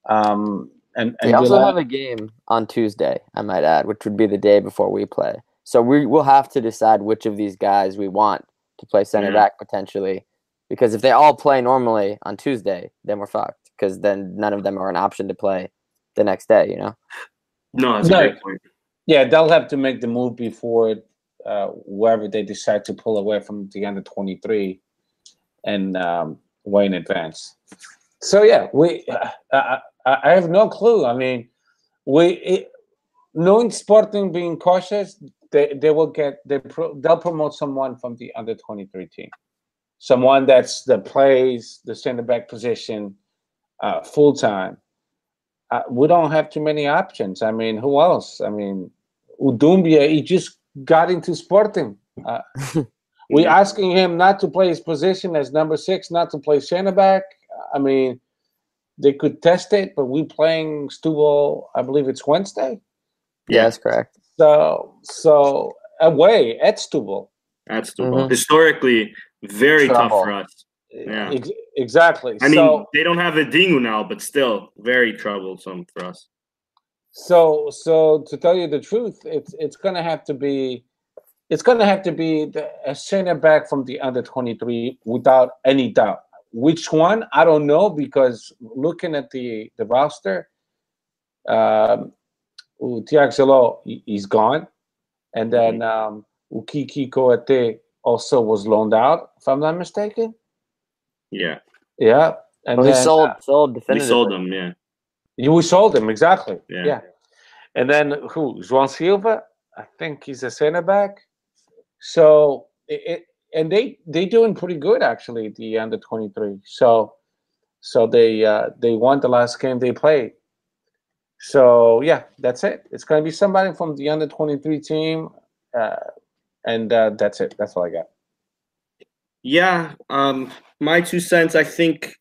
Um, and, and they also have a game on Tuesday. I might add, which would be the day before we play. So we will have to decide which of these guys we want to play center mm-hmm. back potentially because if they all play normally on Tuesday, then we're fucked. Because then none of them are an option to play the next day. You know. No, that's no. a great point. Yeah, they'll have to make the move before uh, wherever they decide to pull away from the under twenty three, and um, way in advance. So yeah, we. Uh, I, I have no clue. I mean, we it, knowing Sporting being cautious, they, they will get they pro, they'll promote someone from the under twenty three team someone that's that plays the center back position uh, full time. Uh, we don't have too many options. I mean, who else? I mean, Udumbia, he just got into Sporting. Uh, we asking him not to play his position as number six, not to play center back. I mean, they could test it, but we playing Setúbal. I believe it's Wednesday. Yeah, that's correct. So, so away at Setúbal. At Setúbal. Mm-hmm. Historically, very Trouble. tough for us. Yeah, Ex- exactly. I mean, they don't have a dingo now, but still very troublesome for us. So, so to tell you the truth, it's it's gonna have to be, it's gonna have to be the, a center back from the under twenty three without any doubt. Which one? I don't know because looking at the the roster, um, Tiaxelo he's gone, and then um, Ukiki Koate also was loaned out, if I'm not mistaken. Yeah. Yeah. And well, then, he sold uh, sold We sold him, yeah. We sold him, exactly. Yeah. yeah. And then who? João Silva? I think he's a center back. So it, it and they they doing pretty good actually the under 23. So so they uh they won the last game they played. So yeah, that's it. It's gonna be somebody from the under 23 team. Uh, and uh, that's it. That's all I got. Yeah, um, my two cents. I think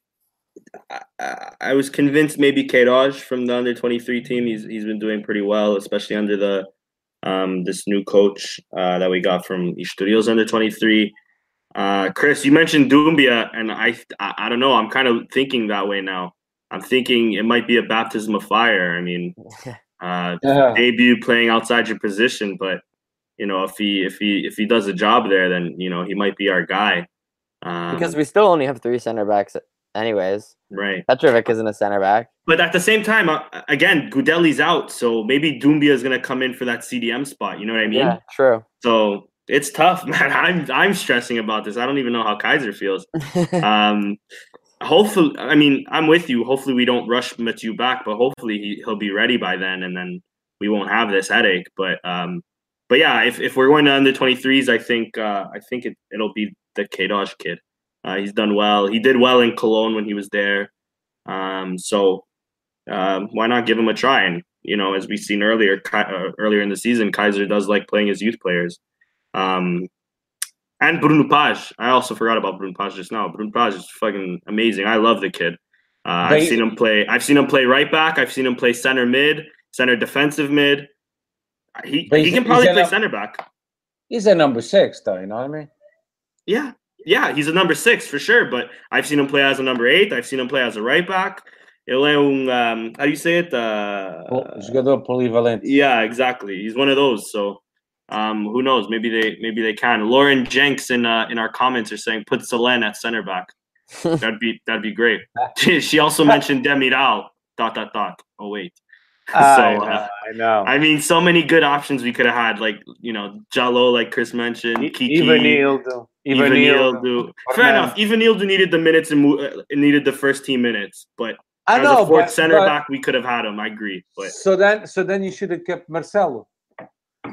I, I was convinced maybe Queiroz from the under twenty three team. He's he's been doing pretty well, especially under the um, this new coach uh, that we got from Estorils under twenty three. Uh, Chris, you mentioned Doumbia, and I, I I don't know. I'm kind of thinking that way now. I'm thinking it might be a baptism of fire. I mean, uh, Yeah. debut playing outside your position, but you know if he if he if he does a job there, then you know he might be our guy. Um, because we still only have three center backs, anyways. right. Petrovic isn't a center back. But at the same time, uh, again, Gudelj's out, so maybe Doumbia is gonna come in for that CDM spot. You know what I mean? Yeah, true. So it's tough, man. I'm I'm stressing about this. I don't even know how Keizer feels. Um, hopefully, I mean, I'm with you. Hopefully, we don't rush Mathieu back, but hopefully he, he'll be ready by then, and then we won't have this headache. But um, but yeah, if, if we're going to under 23s, I think uh, I think it it'll be the Kadosh kid. Uh, he's done well. He did well in Cologne when he was there. Um, so um, why not give him a try? And you know, as we've seen earlier, uh, earlier in the season, Keizer does like playing his youth players. Um, and Bruno Paz. I also forgot about Bruno Paz just now. Bruno Paz is fucking amazing. I love the kid. Uh, I've seen him play. I've seen him play right back. I've seen him play center mid, center defensive mid. He he can probably play a- center back. He's a number six, though. You know what I mean? Yeah, yeah, he's a number six for sure. But I've seen him play as a number eight. I've seen him play as a right back. Ele é um, um, how do you say it? Uh, Jogador polivalente. Yeah, exactly. He's one of those. So, um, who knows? Maybe they maybe they can. Lauren Jenks in uh, in our comments are saying put Selen at center back. That'd be that'd be great. She, she also mentioned Demiral. Dot dot dot. Oh wait. I So, know. uh, I know. I mean, so many good options we could have had. Like you know, Djaló, like Chris mentioned, E- Kiki, Ivanildo. Ivanildo. Ivanildo. Fair Orlando. enough. Ivanildo needed the minutes and mo- uh, needed the first team minutes, but I as know, a fourth but, center but- back, we could have had him. I agree, but So then, so then you should have kept Marcelo.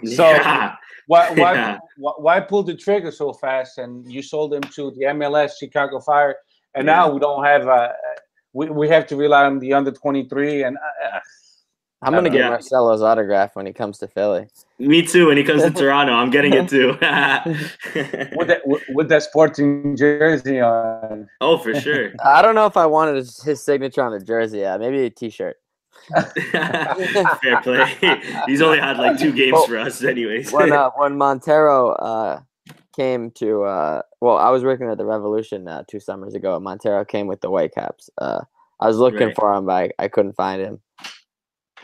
So- yeah, Why, why, Yeah. why, why pull the trigger so fast? And you sold him to the MLS Chicago Fire, and Yeah. now we don't have. a. we we have to rely on the under twenty three, and uh, I'm gonna get Yeah. Marcelo's autograph when he comes to Philly. me too. When he comes to Toronto, I'm getting it too. with that with, with that Sporting jersey on. oh, for sure. I don't know if I wanted his, his signature on the jersey. Yeah, maybe a T-shirt. Fair play. He's only had like two games Well, for us, anyways. when uh, when Montero uh, came to uh, well, I was working at the Revolution uh, two summers ago. Montero came with the Whitecaps. Uh, I was looking Right. for him, but I, I couldn't find him.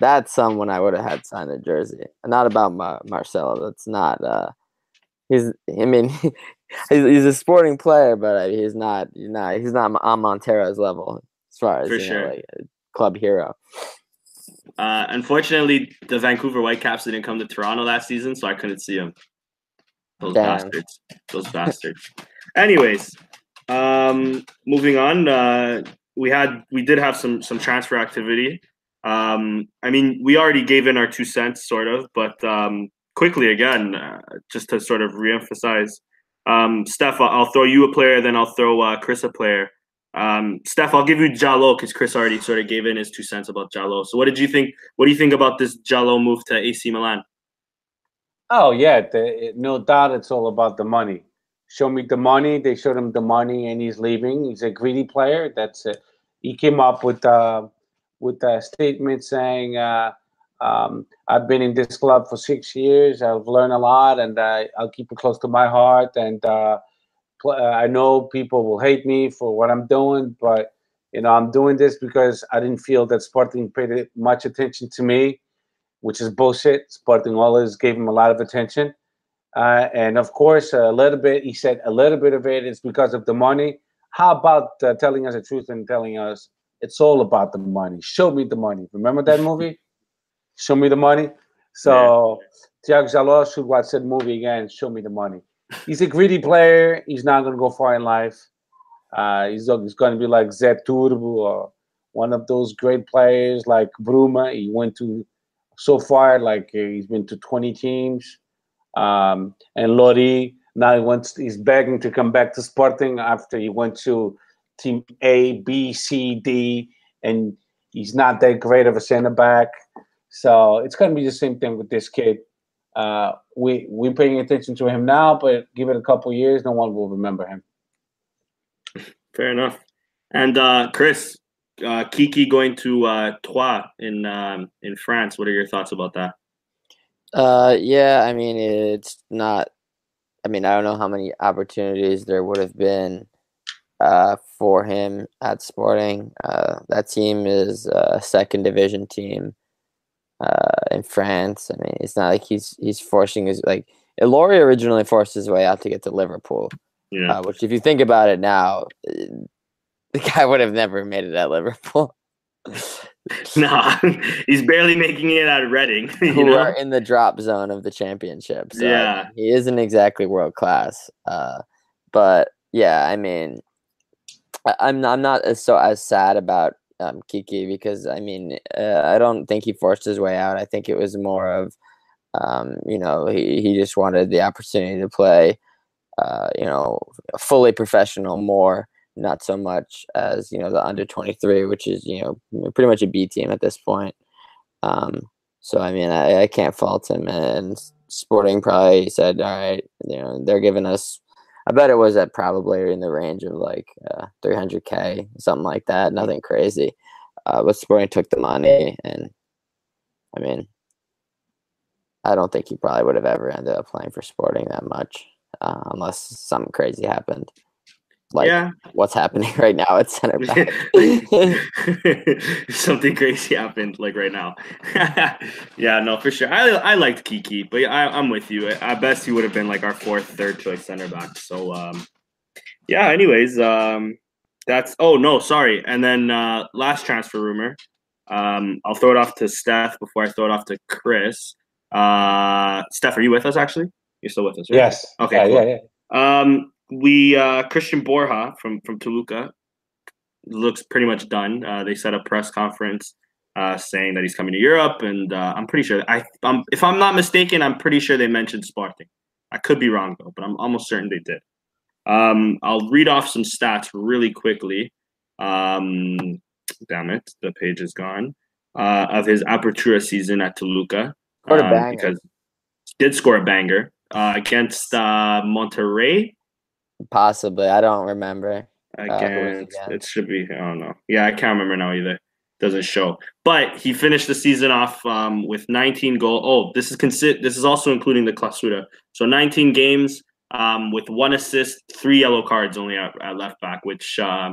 That's someone I would have had sign a jersey. Not about Mar- Marcelo. That's not. Uh, he's. I mean, he's, he's a sporting player, but uh, he's not. He's not. He's not on Montero's level as far as For you know, sure. like a club hero. Uh, unfortunately, the Vancouver Whitecaps didn't come to Toronto last season, so I couldn't see them. Those Damn. bastards. Those bastards. Anyways, um, moving on. Uh, we had we did have some some transfer activity. Um, I mean, we already gave in our two cents, sort of, but um, quickly again, uh, just to sort of reemphasize. Um, Steph, I'll- throw you a player, then I'll throw uh, Chris a player. Um, Steph, I'll give you Djaló because Chris already sort of gave in his two cents about Djaló. So, what did you think? What do you think about this Djaló move to AC Milan? Oh yeah, the, it- no doubt it's all about the money. Show me the money. They showed him the money, and he's leaving. He's a greedy player. That's it. He came up with uh, with a statement saying, uh, um, "I've been in this club for six years. I've learned a lot, and I, I'll keep it close to my heart. And uh, pl- uh, I know people will hate me for what I'm doing, but you know I'm doing this because I didn't feel that Sporting paid much attention to me." which is bullshit. Sporting always gave him a lot of attention. Uh, and of course, a little bit, he said a little bit of it is because of the money. How about uh, telling us the truth and telling us it's all about the money? Show me the money. Remember that movie? Show me the money. So, Tiago Djaló should watch that movie again. Show me the money. He's a greedy player. He's not going to go far in life. Uh, he's, he's going to be like Zé Turbo or one of those great players like Bruma. He went to so far, like uh, he's been to 20 teams. Um, and Lori now he wants he's begging to come back to Sporting after he went to team A, B, C, D, and he's not that great of a center back. So it's going to be the same thing with this kid. Uh, we we're paying attention to him now, but give it a couple years, no one will remember him. Fair enough. And uh, Chris, uh, Kiki going to uh, Troyes in um, in France. What are your thoughts about that? Uh, yeah, I mean, it's not. I mean, I don't know how many opportunities there would have been uh, for him at Sporting. Uh, that team is a second division team uh, in France. I mean, it's not like he's he's forcing his like. Ilori originally forced his way out to get to Liverpool, Yeah. uh, which, if you think about it now, the guy would have never made it at Liverpool. nah, he's barely making it out of Reading. You who know? are in the drop zone of the championship. So, I Yeah. mean, he isn't exactly world class. Uh, but yeah, I mean, I, I'm not, I'm not as so as sad about um, Kiki because I mean, uh, I don't think he forced his way out. I think it was more of, um, you know, he he just wanted the opportunity to play, uh, you know, fully professional more. Not so much as you know the under twenty three, which is you know pretty much a B team at this point. Um, so I mean, I, I can't fault him. And Sporting probably said, "All right, you know, they're giving us." I bet it was at probably in the range of like uh, 300k, something like that. Nothing crazy. Uh, but Sporting took the money, and I mean, I don't think he probably would have ever ended up playing for Sporting that much, uh, unless something crazy happened, like yeah. what's happening right now at center back. Something crazy happened like right now. yeah, no, for sure. I I liked Kiki, but I, I'm with you. At best, he would have been like our fourth, third choice center back. So, um, yeah. Anyways, um, that's. Oh no, sorry. And then uh, last transfer rumor. Um, I'll throw it off to Steph before I throw it off to Chris. Uh, Steph, are you with us? Actually, you're still with us, right? Yes. Okay, Yeah, cool. yeah, yeah. Um, we uh, Cristian Borja from from Toluca looks pretty much done. Uh, they set a press conference uh, saying that he's coming to Europe, and uh, I'm pretty sure. I um, if I'm not mistaken, I'm pretty sure they mentioned Sporting. I could be wrong though, but I'm almost certain they did. Um, I'll read off some stats really quickly. Um, damn it, the page is gone. Uh, of his Apertura season at Toluca, um, because he did score a banger uh, against uh, Monterrey. Possibly, I don't remember. was Against against? it should be I don't know. Yeah, I can't remember now either. Doesn't show. But he finished the season off um, with 19 goal. Oh, this is consi- This is also including the Clausura. So 19 games um, with one assist, three yellow cards only at, at left back, which uh,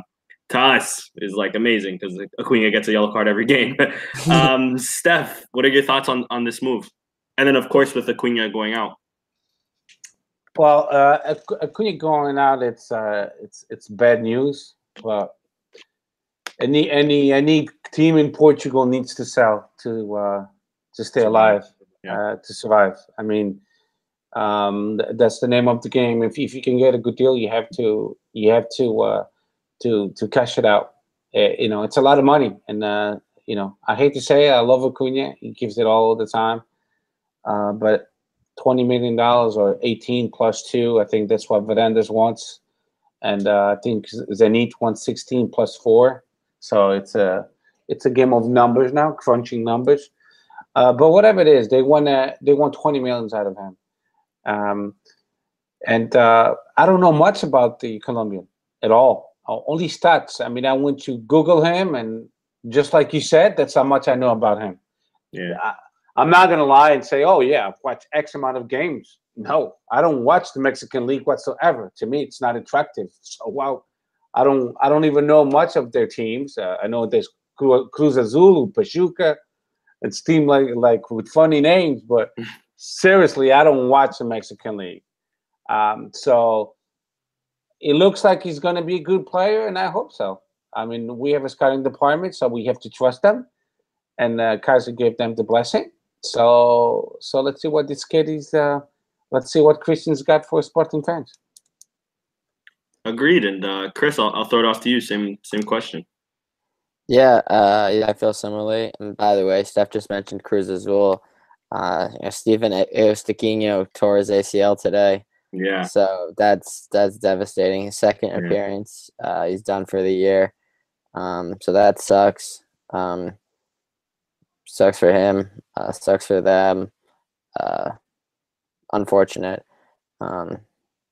to us is like amazing because Acuña gets a yellow card every game. um, Steph, what are your thoughts on on this move? And then of course with Acuña going out. Well, uh, Acuña going out, it's uh, it's it's bad news. But any any any team in Portugal needs to sell to uh, to stay alive, Yeah. uh, to survive. I mean, um, th- that's the name of the game. If if you can get a good deal, you have to you have to uh, to to cash it out. Uh, you know, it's a lot of money, and uh, you know, I hate to say, it, I love Acuña. He gives it all the time, uh, but twenty million dollars or eighteen plus two. I think that's what Varandas wants, and uh, I think Zenit wants sixteen plus four. So it's a it's a game of numbers now, crunching numbers. Uh, but whatever it is, they want they want twenty millions out of him. Um, and uh, I don't know much about the Colombian at all. Uh, only stats. I mean, I went to Google him, and just like you said, that's how much I know about him. Yeah. I, I'm not gonna lie and say, oh yeah, I've watched X amount of games. No, I don't watch the Mexican League whatsoever. To me, it's not attractive. So wow, I don't I don't even know much of their teams. Uh, I know there's Cruz Azul, Pachuca. It's team like like with funny names, but seriously, I don't watch the Mexican League. Um, so it looks like he's going to be a good player, and I hope so. I mean, we have a scouting department, so we have to trust them, and uh, Keizer gave them the blessing. So, so let's see what this kid is. Uh, let's see what Cristian's got for Sporting fans. Agreed. And uh, Chris, I'll, I'll throw it off to you. Same same question. Yeah, uh, yeah, I feel similarly. And by the way, Steph just mentioned Cruz Azul. Uh, you know, Stephen Eustáquio tore his ACL today, Yeah. so that's that's devastating. His second Yeah. appearance, uh, he's done for the year. Um, so that sucks. Um, sucks for him. Uh, sucks for them. Uh, unfortunate. Um,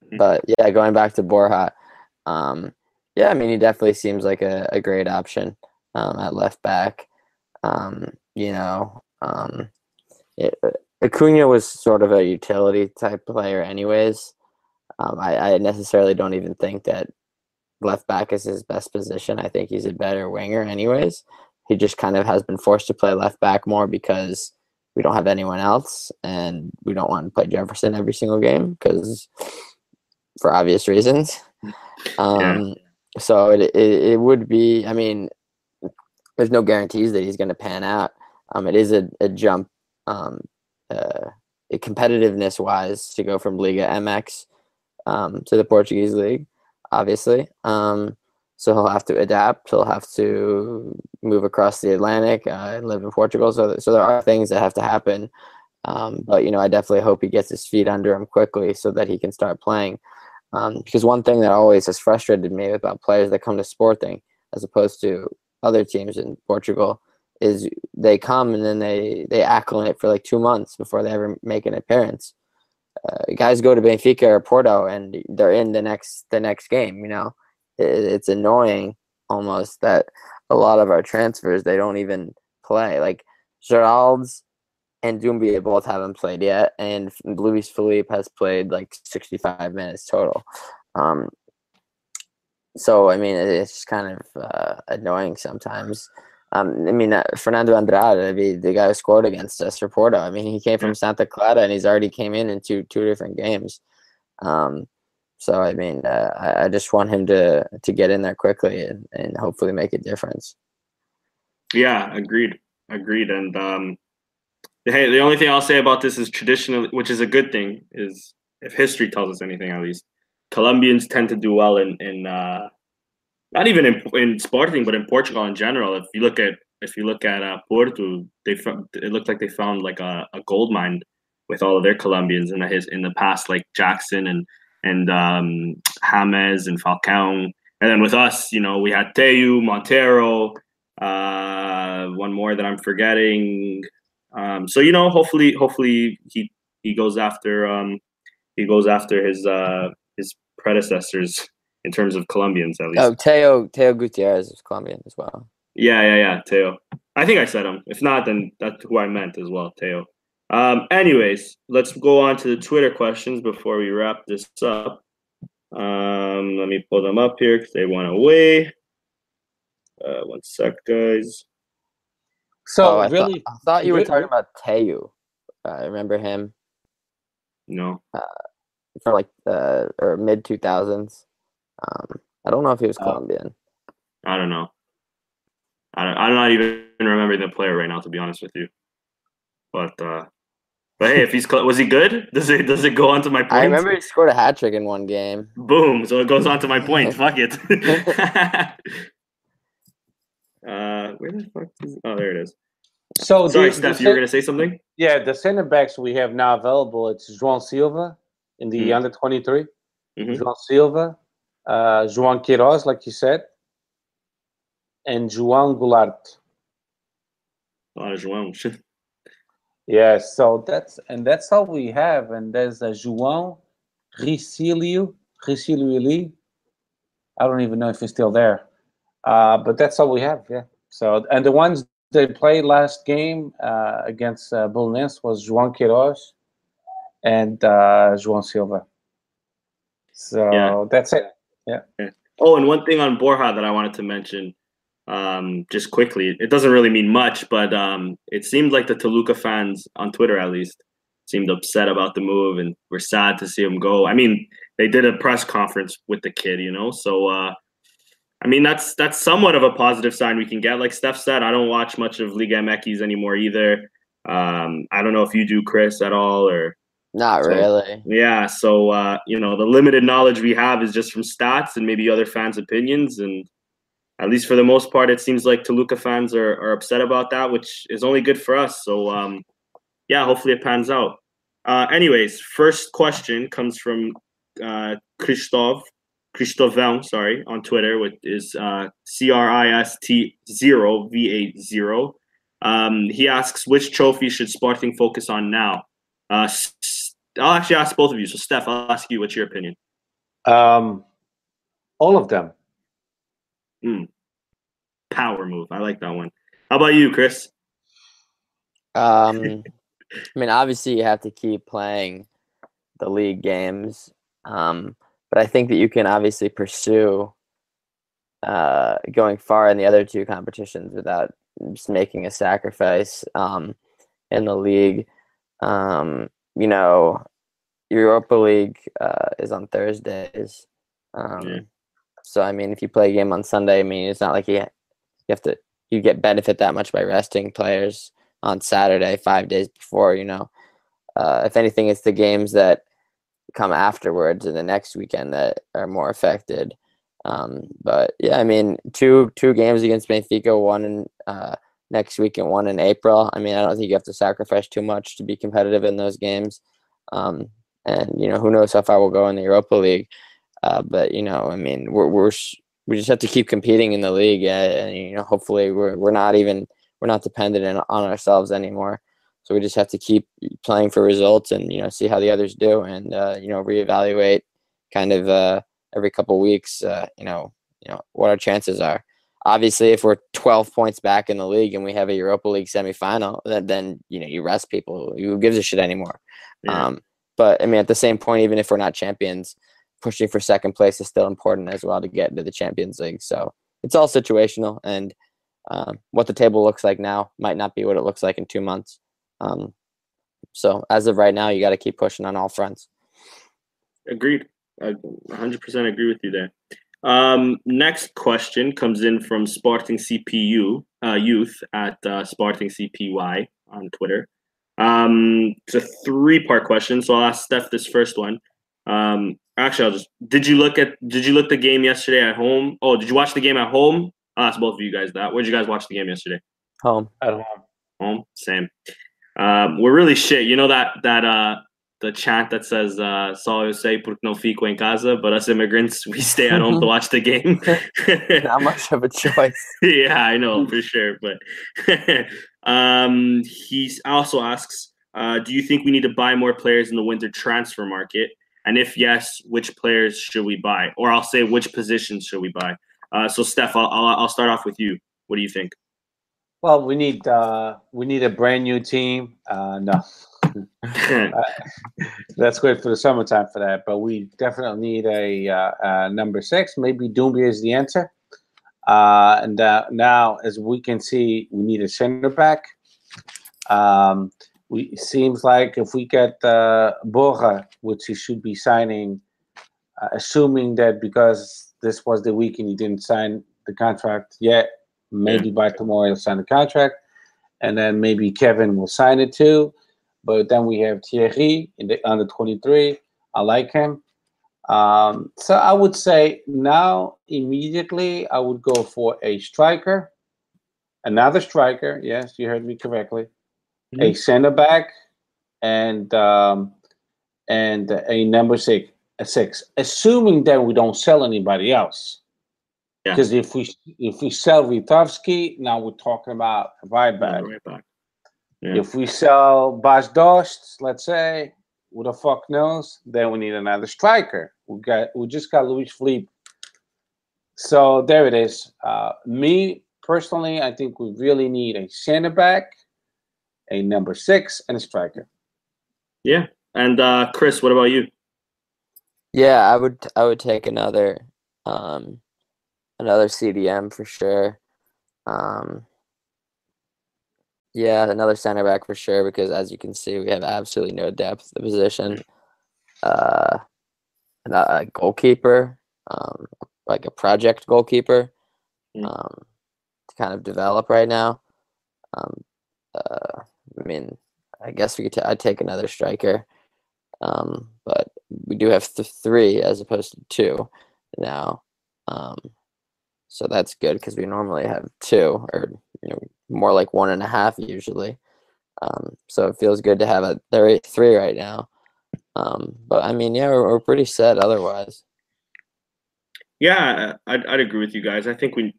Mhm. but yeah, going back to Borja, um, Yeah, I mean, he definitely seems like a, a great option um, at left back. Um, you know, um, it, Acuña was sort of a utility type player, anyways. Um, I, I necessarily don't even think that left back is his best position. I think he's a better winger, anyways. He just kind of has been forced to play left back more because we don't have anyone else, and we don't want to play Jefferson every single game because for obvious reasons. Um, yeah. So it, it it would be. I mean, there's no guarantees that he's going to pan out. Um, it is a, a jump, um, uh, competitiveness wise, to go from Liga MX um, to the Portuguese league, obviously. Um, so he'll have to adapt. He'll have to move across the Atlantic and live in Portugal. So, so there are things that have to happen. Um, but you know, I definitely hope he gets his feet under him quickly so that he can start playing. Um, because one thing that always has frustrated me about players that come to Sporting, as opposed to other teams in Portugal, is they come and then they they acclimate for like two months before they ever make an appearance. Uh, guys go to Benfica or Porto and they're in the next the next game. You know, it's annoying almost that a lot of our transfers they don't even play. Like Geraldes and Doumbia both haven't played yet, and Luiz Phellype has played like 65 minutes total. Um, so I mean, it's just kind of uh, annoying sometimes. Um, I mean, uh, Fernando Andrade, the, the guy who scored against us for Porto. I mean, he came from Santa Clara and he's already came in in two two different games. Um, so I mean, uh, I, I, just want him to to get in there quickly and, and hopefully make a difference. Yeah, agreed, agreed. And um, hey, the only thing I'll say about this is traditionally, which is a good thing, is if history tells us anything, at least Colombians tend to do well in in uh, not even in, in Sporting, but in Portugal in general. If you look at if you look at uh, Porto, they it looked like they found like a, a gold mine with all of their Colombians in the his in the past, like Jackson and and um, James and Falcao. And then with us, you know, we had Teo, Montero, uh, one more that I'm forgetting. Um, so you know, hopefully, hopefully he he goes after um, he goes after his uh, his predecessors in terms of Colombians at least. Oh, Teo Teo Gutierrez is Colombian as well. Yeah, yeah, yeah, Teo. I think I said him. If not, then that's who I meant as well, Teo. Um, anyways, let's go on to the Twitter questions before we wrap this up. Um, let me pull them up here because they went away. Uh, one sec, guys. So oh, I really, thought, I thought you were talking about Teo. Uh, I remember him. No. Uh, for like the or mid two thousands. Um, I don't know if he was oh. Colombian. I don't know. I don't, I'm not even remembering the player right now, to be honest with you. But uh, but hey, if he's was he good? Does it does it go on to my point? I remember he scored a hat trick in one game. Boom! So it goes on to my point. Fuck it. uh, where the fuck is? Oh, there it is. So sorry, the, Steph, the you were gonna say something? Yeah, the center backs we have now available. It's João Silva in the mm. under twenty three. Mm-hmm. João Silva, uh, João Queiroz, like you said, and João Goulart. A lot of João. Yeah, so that's and that's all we have. And there's a João Ricilio, Ricilio. I don't even know if he's still there. Uh, but that's all we have, yeah. So and the ones they played last game uh, against uh, Belenenses was João Queiroz and uh, João Silva. So yeah. that's it. Yeah. Oh, and one thing on Borja that I wanted to mention, um, just quickly. It doesn't really mean much, but um, it seemed like the Toluca fans on Twitter, at least, seemed upset about the move and were sad to see him go. I mean, they did a press conference with the kid, you know. So, uh, I mean, that's that's somewhat of a positive sign we can get. Like Steph said, I don't watch much of Liga MX anymore either. Um, I don't know if you do, Chris, at all, or not so, really. Yeah. So uh, you know, the limited knowledge we have is just from stats and maybe other fans' opinions, and at least for the most part, it seems like Toluca fans are, are upset about that, which is only good for us. So um, yeah, hopefully it pans out. Uh, anyways, first question comes from uh, Christovin, sorry, on Twitter, which is uh, C R I S T zero V eight zero. Um, he asks, which trophy should Sporting focus on now? Uh, I'll actually ask both of you. So, Steph, I'll ask you. What's your opinion? Um, all of them. Mm. Power move. I like that one. How about you, Chris? Um, I mean, obviously you have to keep playing the league games, um, but I think that you can obviously pursue uh, going far in the other two competitions without just making a sacrifice um, in the league. Um, you know, Europa League uh, is on Thursdays. Um, Yeah. So I mean, if you play a game on Sunday, I mean, it's not like you you have to you get benefit that much by resting players on Saturday, five days before. You know, uh, if anything, it's the games that come afterwards in the next weekend that are more affected. Um, but yeah, I mean, two two games against Benfica, one in uh, next week and one in April. I mean, I don't think you have to sacrifice too much to be competitive in those games. Um, and you know, who knows how far we'll go in the Europa League. Uh, but you know, I mean, we're we're we just have to keep competing in the league, uh, and you know, hopefully, we're we're not even we're not dependent on ourselves anymore. So we just have to keep playing for results, and you know, see how the others do, and uh, you know, reevaluate kind of uh, every couple weeks. Uh, you know, you know what our chances are. Obviously, if we're 12 points back in the league and we have a Europa League semifinal, then, then you know you rest people. Who gives a shit anymore? Yeah. Um, but I mean, at the same point, even if we're not champions, pushing for second place is still important as well to get into the Champions League. So it's all situational, and um, what the table looks like now might not be what it looks like in two months. Um, so as of right now, you got to keep pushing on all fronts. Agreed. I 100% agree with you there. Um, next question comes in from Sporting CPU uh, Youth at uh, Sporting CPY on Twitter. Um, it's a three-part question, so I'll ask Steph this first one. Um, actually, I'll just. Did you look at? Did you look the game yesterday at home? Oh, did you watch the game at home? I'll ask both of you guys that. Where'd you guys watch the game yesterday? Home. At home. home same um, we're really shit you know that that uh the chant that says uh só eu sei porque não fico en casa but us immigrants we stay at home to watch the game Not much of a choice. yeah i know for sure but um he also asks uh do you think we need to buy more players in the winter transfer market and if yes which players should we buy or i'll say which positions should we buy uh so steph i'll, I'll, I'll start off with you what do you think Well, we need uh, we need a brand new team. Uh, no, that's great for the summertime for that. But we definitely need a, uh, uh, number six. Maybe Doumbia is the answer. Uh, and uh, now, as we can see, we need a center back. Um, we it seems like if we get uh, Borja, which he should be signing, uh, assuming that because this was the week and he didn't sign the contract yet, maybe by tomorrow he'll sign the contract, and then maybe Kevin will sign it too. But then we have Thierry in the under 23. I like him. Um, so I would say now immediately I would go for a striker, another striker. Yes, you heard me correctly. A center back, and um, and a number six, a six. Assuming that we don't sell anybody else. Yeah. Because if we if we sell Ristovski, now we're talking about right back. right back Yeah. If we sell Bas Dost, let's say, who the fuck knows? Then we need another striker. We got we just got Luiz Phellype. So there it is. Uh, me personally, I think we really need a center back, a number six, and a striker. Yeah. And uh Chris, what about you? Yeah, I would I would take another um another CDM for sure. Um yeah, another center back for sure because as you can see we have absolutely no depth at the position. Uh and a a goalkeeper, um like a project goalkeeper Mm. um to kind of develop right now. Um I mean I guess we could ta- I'd take another striker. Um, but we do have th- three as opposed to two now. Um, so that's good because we normally have two, or you know, more like one and a half usually. Um, so it feels good to have a are three right now. Um, but I mean, yeah, we're, we're pretty set otherwise. Yeah, I'd, I'd agree with you guys. I think we,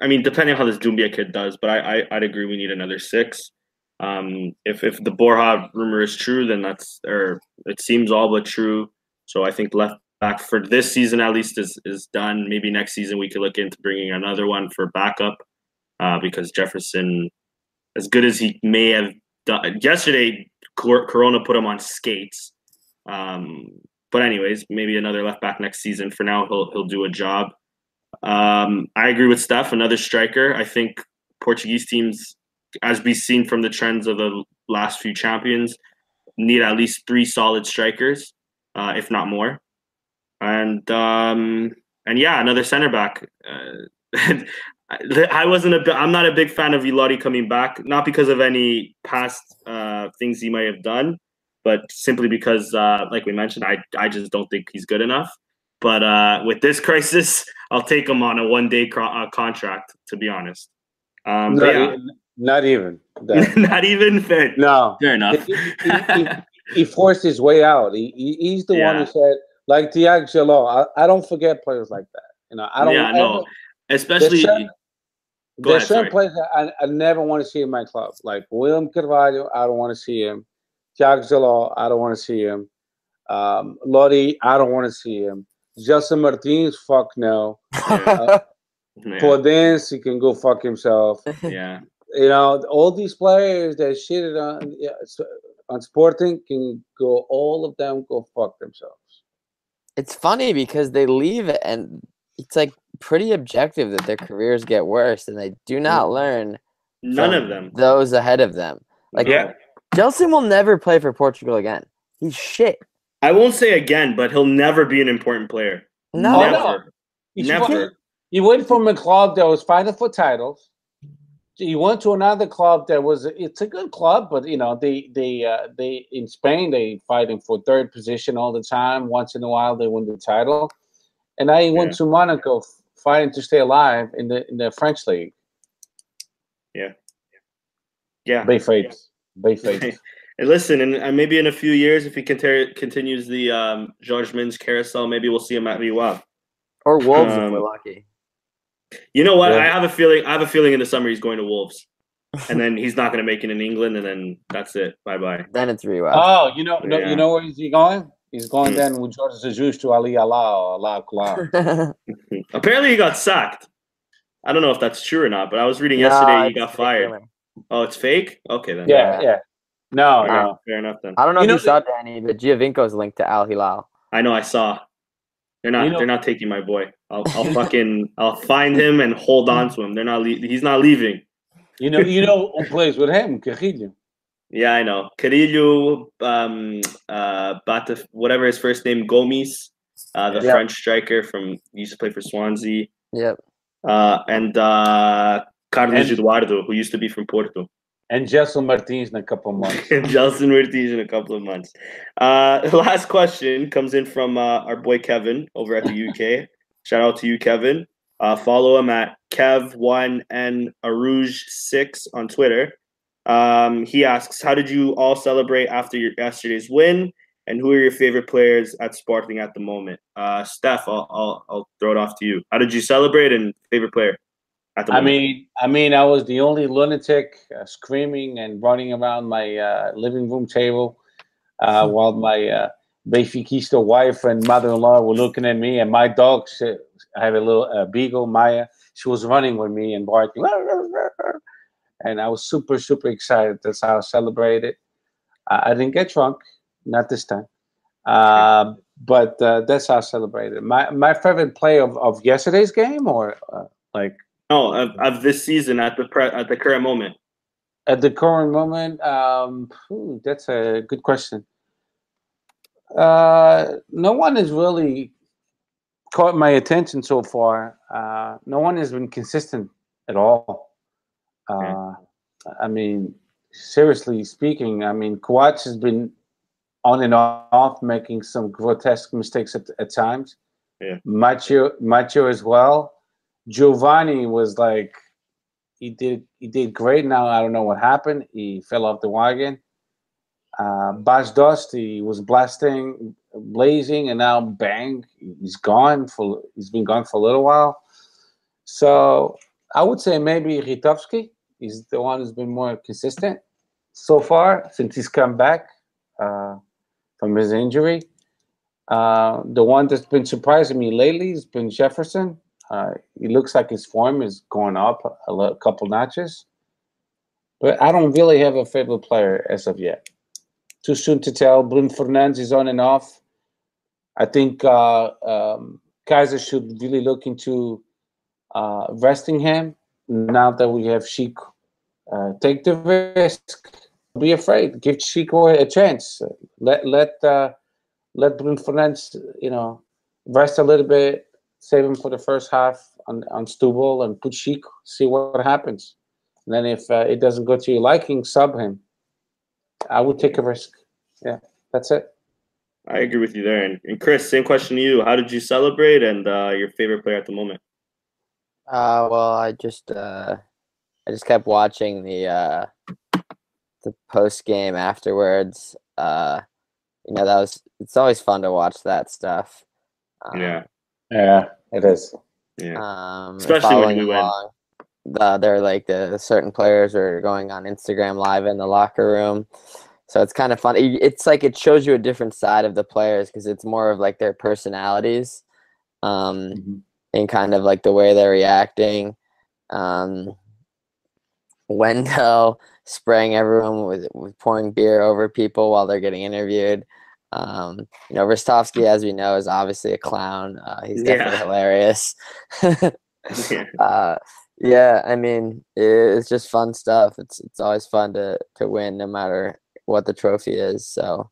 I mean, depending on how this Doumbia kid does, but I, I I'd agree we need another six. Um, if if the Borja rumor is true, then that's or it seems all but true. So I think left back for this season at least is is done. Maybe next season we could look into bringing another one for backup uh, because Jefferson, as good as he may have done yesterday, Corona put him on skates. Um, but anyways, maybe another left back next season. For now, he'll he'll do a job. Um, I agree with Steph. Another striker. I think Portuguese teams, as we've seen from the trends of the last few champions, need at least three solid strikers, uh, if not more. And um, and yeah, another center back. Uh, I wasn't a. I'm not a big fan of Ilori coming back, not because of any past uh, things he might have done, but simply because, uh, like we mentioned, I I just don't think he's good enough. But uh, with this crisis, I'll take him on a one day uh, contract. To be honest, um, not, yeah. Even, not even. not even fair. No, fair enough. He, he, he, he, forced his way out. He, he's the Yeah. one who said, like Tiago Djaló. I, I don't forget players like that. You know, I don't. yeah, no, ever- especially. There's certain, Go there's ahead, certain players that I, I never want to see in my club. Like William Carvalho, I don't want to see him. Tiago Djaló, I don't want to see him. Um, Lodi, I don't want to see him. Gelson Martins, fuck no. Yeah. dance, he can go fuck himself. yeah. You know, all these players that shitted on yeah, on Sporting can go. All of them go fuck themselves. it's funny because they leave it and it's like pretty objective that their careers get worse and they do hmm. not learn None from of them. those ahead of them. Like Yeah. Gelson will never play for Portugal again. He's shit. I won't say again, but he'll never be an important player. No, Oh, no. never. He's Never. He went from a club that was fighting for titles. He went to another club that was it's a good club, but you know they they uh, they in Spain they fighting for third position all the time. Once in a while they win the title, and I he went to Monaco fighting to stay alive in the in the French league. Yeah. Yeah, bay Fates, Bay Fates. And listen, and, and maybe in a few years, if he conter- continues the um, Jorge Mendes carousel, maybe we'll see him at Liwa. or Wolves if Um, we're lucky. You know what? Yeah. I have a feeling. I have a feeling in the summer he's going to Wolves, and then he's not going to make it in England, and then that's it. Bye bye. Then it's Rewa. Oh, you know, no, Yeah. you know where is he going? He's going Hmm. then with Jorge Jesus to Ali Allah or Allah Akbar. Apparently, he got sacked. I don't know if that's true or not, but I was reading yesterday Nah, he got fired. rumor. Oh, it's fake. Okay then. yeah, yeah. No, Okay, no. Fair enough then. I don't know You if know you saw Danny, but Giovinco's linked to Al Hilal. I know. I saw. They're not. You know- they're not taking my boy. I'll, I'll fucking. I'll find him and hold on to him. They're not. Le- he's not leaving. You know, you know who plays with him? Carrillo. Yeah, I know. Carrillo, um, uh, Bata, whatever his first name, Gomis, uh, the Yeah. French striker from used to play for Swansea, Yep. uh, and uh, Carlos And- Eduardo, who used to be from Porto, And Gelson Martins in a couple of months. and Jelson Ortiz in a couple of months. Uh, the last question comes in from uh, our boy Kevin over at the UK. Shout out to you, Kevin. Uh, follow him at Kev1 and Arouge6 on Twitter. Um, he asks, How did you all celebrate after your yesterday's win? And who are your favorite players at Sporting at the moment? Uh, Steph, I'll, I'll, I'll throw it off to you. How did you celebrate and favorite player I mean, I mean, I was the only lunatic uh, screaming and running around my uh, living room table uh, while my uh, Benfiquista wife and mother-in-law were looking at me, and my dog. I have a little uh, beagle, Maya. She was running with me and barking, and I was super, super excited. That's how I celebrated. I, didn't get drunk, not this time, uh, but uh, that's how I celebrated. My my favorite play of, of yesterday's game, or uh, like. No, of, of this season at the pre- at the current moment. At the current moment, um, phew, that's a good question. Uh, no one has really caught my attention so far. Uh, no one has been consistent at all. Uh, I mean, seriously speaking, I mean, Kawach has been on and off making some grotesque mistakes at, at times. Yeah. Macho, Macho as well. Giovanni was like, he did he did great. Now I don't know what happened. He fell off the wagon. Uh, Bas Dost, he was blasting, blazing, and now bang, he's gone for. He's been gone for a little while. So I would say maybe Ristovski is the one who's been more consistent so far since he's come back uh, from his injury. Uh, the one that's been surprising me lately has been Jefferson. Uh, he looks like his form is going up a, a couple notches. But I don't really have a favorite player as of yet. Too soon to tell. Bruno Fernandes is on and off. I think uh, um, Keizer should really look into uh, resting him now that we have Sheik. Uh, take the risk. Be afraid. Give Chico a chance. Let let uh, let Bruno Fernandes, you know, rest a little bit. Save him for the first half on on Setúbal and put Sheik. See what happens. And then if uh, it doesn't go to your liking, sub him. I would take a risk. Yeah, that's it. I agree with you there. And, and Chris, same question to you. How did you celebrate and uh, your favorite player at the moment? Uh, well, I just uh, I just kept watching the uh, the post game afterwards. Uh, you know, that was it's always fun to watch that stuff. Um, yeah, yeah, it is. Yeah, um, especially when you along, win. The, they're like the certain players are going on Instagram live in the locker room. So it's kind of fun. It's like it shows you a different side of the players because it's more of like their personalities, um, mm-hmm. and kind of like the way they're reacting. Um, Wendel spraying everyone with, with pouring beer over people while they're getting interviewed. Um, you know, Ristovski, as we know, is obviously a clown. Uh, he's definitely yeah. hilarious. yeah. Uh, yeah, I mean, it's just fun stuff. It's it's always fun to to win, no matter what the trophy is. So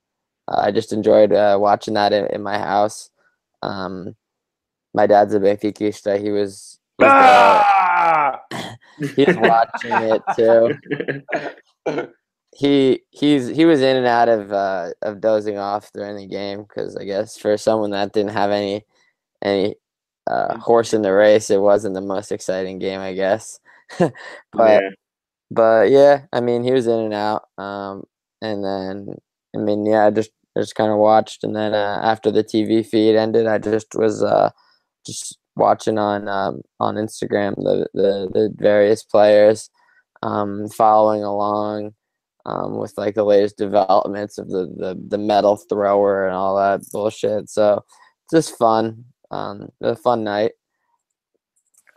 uh, I just enjoyed uh, watching that in, in my house. Um, my dad's a Benfica. He was. He was, ah! he was watching it too. he he's he was in and out of uh, of dozing off during the game because I guess for someone that didn't have any any uh, horse in the race, it wasn't the most exciting game, I guess. but yeah. but yeah, I mean, he was in and out. Um, and then I mean, yeah, I just I just kind of watched, and then uh, after the TV feed ended, I just was uh, just watching on um, on Instagram the, the the various players, um, following along um, with like the latest developments of the, the the medal thrower and all that bullshit. So just fun, um, a fun night.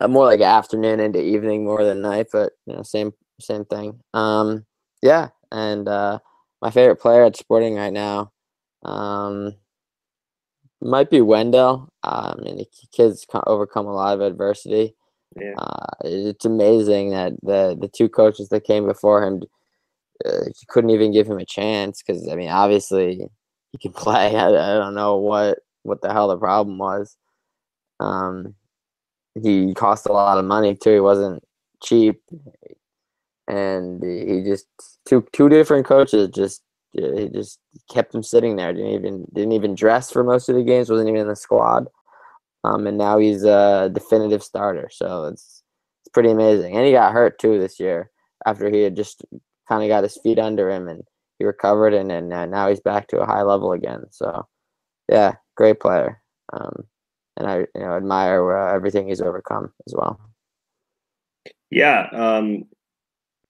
Uh, more like afternoon into evening more than night, but you know, same same thing. Um, yeah, and uh, my favorite player at Sporting right now um, might be Wendel. Uh, I mean, the kid's overcome a lot of adversity. Yeah. Uh, it's amazing that the the two coaches that came before him uh, couldn't even give him a chance because I mean, obviously he can play. I, I, don't know what what the hell the problem was. Um, he cost a lot of money too. He wasn't cheap and he just two two different coaches just he just kept him sitting there. Didn't even didn't even dress for most of the games. wasn't even in the squad. Um, and now he's a definitive starter. So it's it's pretty amazing. And he got hurt too this year after he had just kind of got his feet under him and he recovered and and now he's back to a high level again. So yeah, great player. Um, and I you know admire uh, everything he's overcome as well. Yeah, um,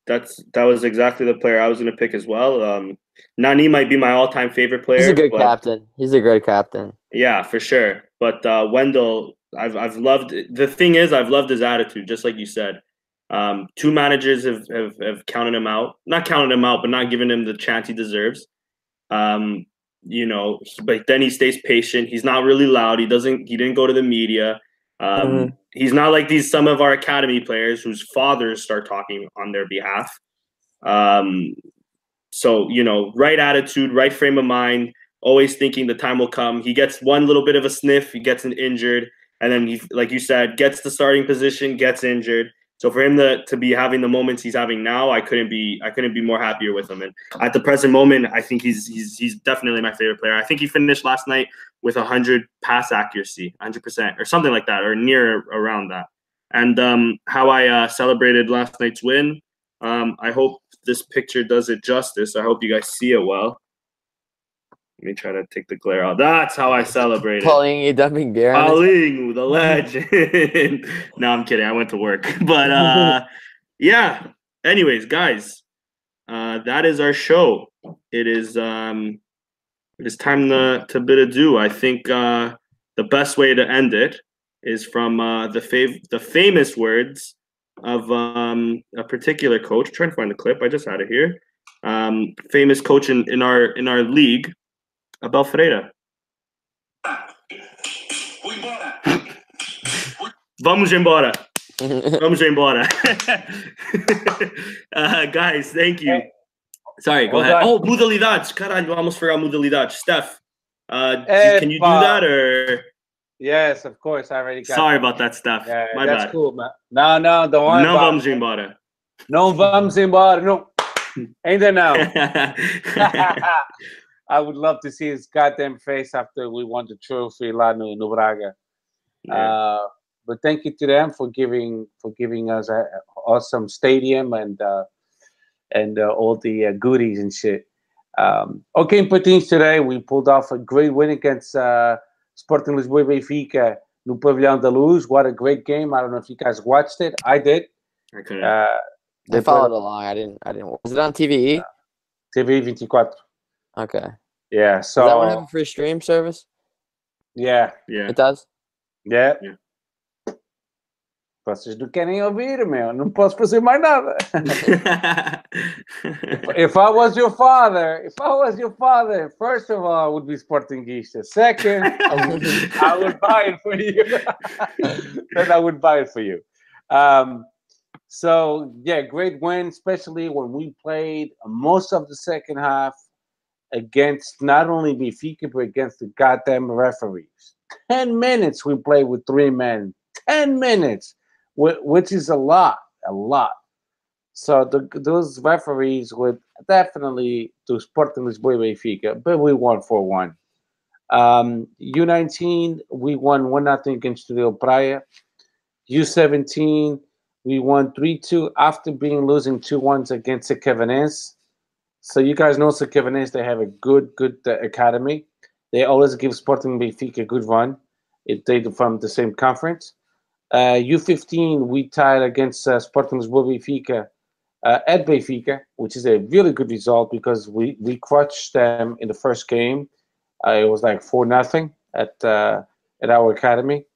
that's that was exactly the player I was going to pick as well. Um, Nani might be my all-time favorite player. He's a good but, captain. He's a great captain. Yeah, for sure. But uh, Wendel, I've I've loved. The thing is, I've loved his attitude. Just like you said, um, two managers have, have have counted him out. Not counted him out, but not given him the chance he deserves. Um, you know, but then he stays patient. He's not really loud. He doesn't. He didn't go to the media. Um, mm-hmm. He's not like these some of our academy players whose fathers start talking on their behalf. Um, so you know, right attitude, right frame of mind, always thinking the time will come. He gets one little bit of a sniff, he gets an injured, and then he, like you said, gets the starting position, gets injured. So for him to, to be having the moments he's having now, I couldn't be I couldn't be more happier with him. And at the present moment, I think he's he's he's definitely my favorite player. I think he finished last night with 100 pass accuracy, 100% or something like that, or near around that. And um, how I uh, celebrated last night's win, um, I hope this picture does it justice. I hope you guys see it well. Let me try to take the glare out. That's how I celebrated. Pauling, you dumping beer. Pauling, the legend. no, I'm kidding. I went to work, but uh, yeah. Anyways, guys, uh, that is our show. It is um, it's time to to bid adieu. I think uh, the best way to end it is from uh, the fav- the famous words of um, a particular coach. I'm trying to find the clip. I just had it here. Um, famous coach in, in our in our league, Abel Ferreira. Vamos embora. Vamos embora. uh, guys, thank you. Sorry, go ahead. Oh, modalidades. Caralho, I almost forgot modalidades. Steph, uh, can you do that or? Yes, of course. I already got. Sorry that. about that, Steph. Yeah, My that's bad. cool, man. No, no, don't worry Não vamos it. embora. Não vamos embora. No, ainda não. I would love to see his goddamn face after we won the trophy lá no, no Braga. Uh, but thank you to them for giving for giving us an awesome stadium and uh, and uh, all the uh, goodies and shit. Um, okay, in Patins today we pulled off a great win against uh, Sporting Lisboa e Benfica no Pavilhão da Luz. What a great game! I don't know if you guys watched it. I did. I couldn't. Uh, I they followed played along. I didn't. I didn't. Was it on TVE? TV 24. Okay. Yeah. Does that one have a free stream service? yeah, yeah. It does. yeah. Yeah. Vocês não querem ouvir, meu. Não posso fazer mais nada. if I was your father, if I was your father, first of all, I would be Sportingista. Second, I would, I would buy it for you. then I would buy it for you. Um, so yeah, great win, especially when we played most of the second half against not only Benfica but against the goddamn referees. Ten minutes we played with three men. Ten minutes, which is a lot, a lot. So the, those referees would definitely do Sporting Lisboa Benfica, but we won 4 1. Um, U19, we won 1 0 against Estoril Praia. U17, we won 3 2 after being losing 2 1 against the Cavanense. So you guys know the Cavanense, they have a good, good uh, academy. They always give Sporting Benfica a good run if they from the same conference. Uh, U15, we tied against uh, Sporting Lisboa Benfica uh, at Benfica, which is a really good result because we, we crushed them in the first game. Uh, it was like 4 nothing at uh, at our academy.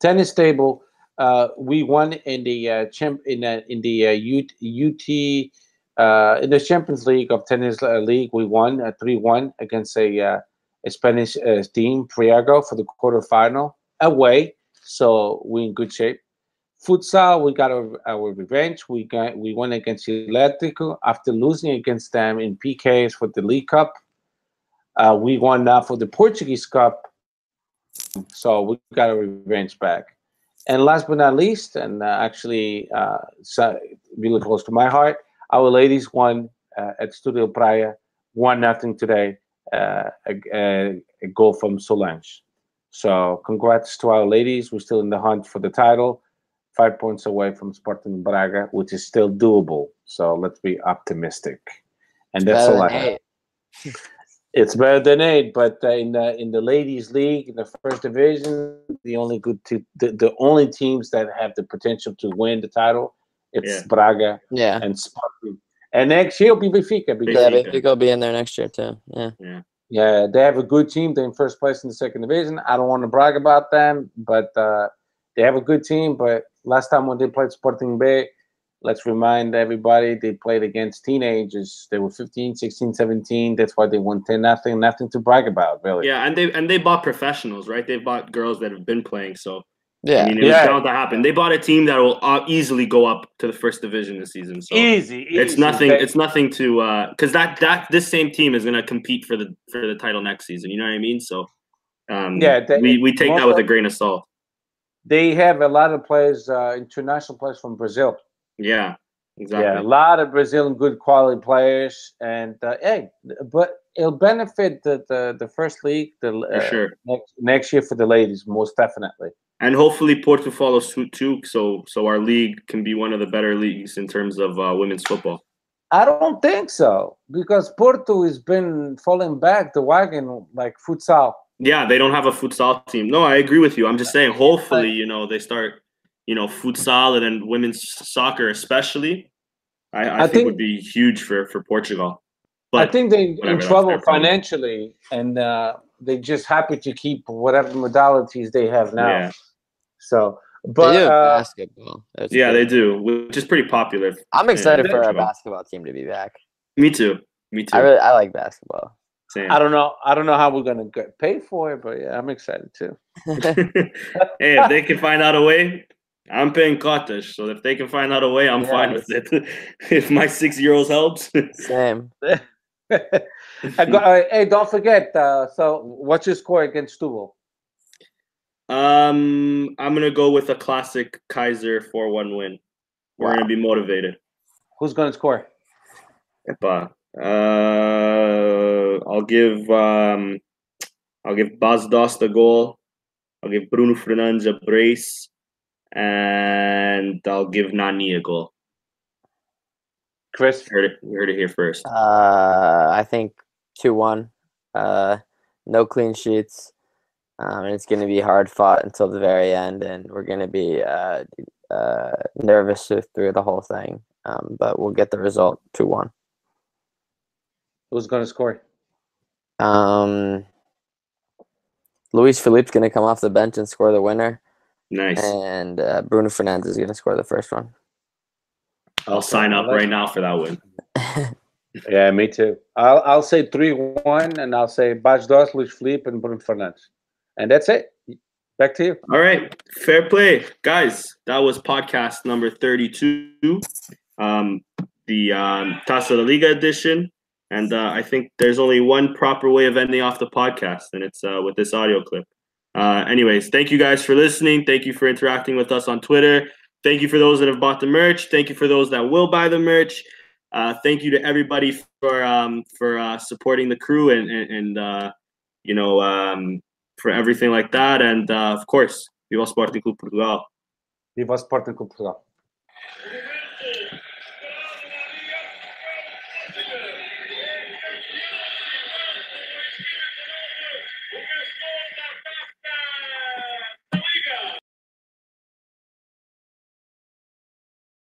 Tennis table, uh, we won in the champ in in the UT uh, in the Champions League of Tennis League. We won uh, three one against a uh, a Spanish uh, team, Priago, for the quarterfinal away. So we're in good shape. Futsal, we got our, our revenge. We got we won against Elétrico after losing against them in PKs for the League Cup. Uh, we won now for the Portuguese Cup, so we got our revenge back. And last but not least, and uh, actually so really close to my heart, our ladies won uh, at Estoril Praia, one nothing today, uh, a, a, a goal from Solange. So congrats to our ladies. We're still in the hunt for the title, five points away from Sporting Braga, which is still doable. So let's be optimistic. And that's all I have. It's better than eight, but uh, in the in the ladies' league in the first division, the only good two, the, the only teams that have the potential to win the title, it's Yeah. Braga Yeah. and Sporting. And next year will be Benfica because Yeah, Benfica. Benfica will be in there next year too. Yeah. yeah, they have a good team. They're in first place in the second division. I don't want to brag about them, but uh, they have a good team. But last time when they played Sporting Bay, let's remind everybody they played against teenagers. They were 15, 16, 17. That's why they won 10 nothing. Nothing to brag about, really. Yeah, and they and they bought professionals, right? They bought girls that have been playing. So Yeah. I mean, it Yeah. was bound to happen. They bought a team that will uh, easily go up to the first division this season. So Easy, it's easy. nothing. They- It's nothing to because that that this same team is going to compete for the for the title next season. You know what I mean? So um, Yeah, they- we we take that with a grain of salt. they have a lot of players, uh, international players from Brazil. Yeah, exactly. Yeah, a lot of Brazilian good quality players, and uh, hey, but it'll benefit the the, the first league the uh, sure. next next year for the ladies, most definitely. And hopefully Porto follows suit too. So so our league can be one of the better leagues in terms of uh, women's football. I don't think so because Porto has been falling back the wagon like futsal. Yeah, they don't have a futsal team. No, I agree with you. I'm just saying, hopefully, you know, they start, you know, futsal and then women's soccer, especially. I, I, I think, think- would be huge for for Portugal. But I think they're in trouble financially, and uh, they're just happy to keep whatever modalities they have now. yeah, So, They but do uh, basketball. It's yeah, they do, which is pretty popular. I'm excited Yeah, for our basketball team to be back. Me too. Me too. I really I like basketball. Same. I don't know. I don't know how we're gonna get paid for it, but yeah, I'm excited too. hey, if they can find out a way, I'm paying cottage. So if they can find out a way, I'm fine with it. if my six year olds helps. Same. I go- hey, don't forget. Uh, so, what's your score against Tuvo? Um, I'm gonna go with a classic Keizer four one win. We're Wow. gonna be motivated. Who's gonna score? Epa. Uh, I'll give um, I'll give Bas Dost a goal. I'll give Bruno Fernandes a brace, and I'll give Nani a goal. Chris. You heard it, you heard it here first. Uh, I think two one. Uh, no clean sheets. Um, and it's going to be hard fought until the very end, and we're going to be uh, uh, nervous through the whole thing. Um, but we'll get the result two one. Who's gonna score? Um, Luiz Phellype's going to come off the bench and score the winner, Nice. and uh, Bruno Fernandes is going to score the first one. I'll sign up right now for that win. Yeah, me too. I'll I'll say three one, and I'll say Bas Dost, Luiz Phellype, and Bruno Fernandes, and that's it. Back to you. All right, fair play, guys. That was podcast number thirty-two, um, the um, Taça da Liga edition, and uh, I think there's only one proper way of ending off the podcast, and it's uh, with this audio clip. Uh, anyways, thank you guys for listening. Thank you for interacting with us on Twitter. Thank you for those that have bought the merch. Thank you for those that will buy the merch. Uh, thank you to everybody for um, for uh, supporting the crew and and, and uh, you know um, for everything like that. And uh, of course, Viva Sporting Clube Portugal. Viva Sporting Clube Portugal.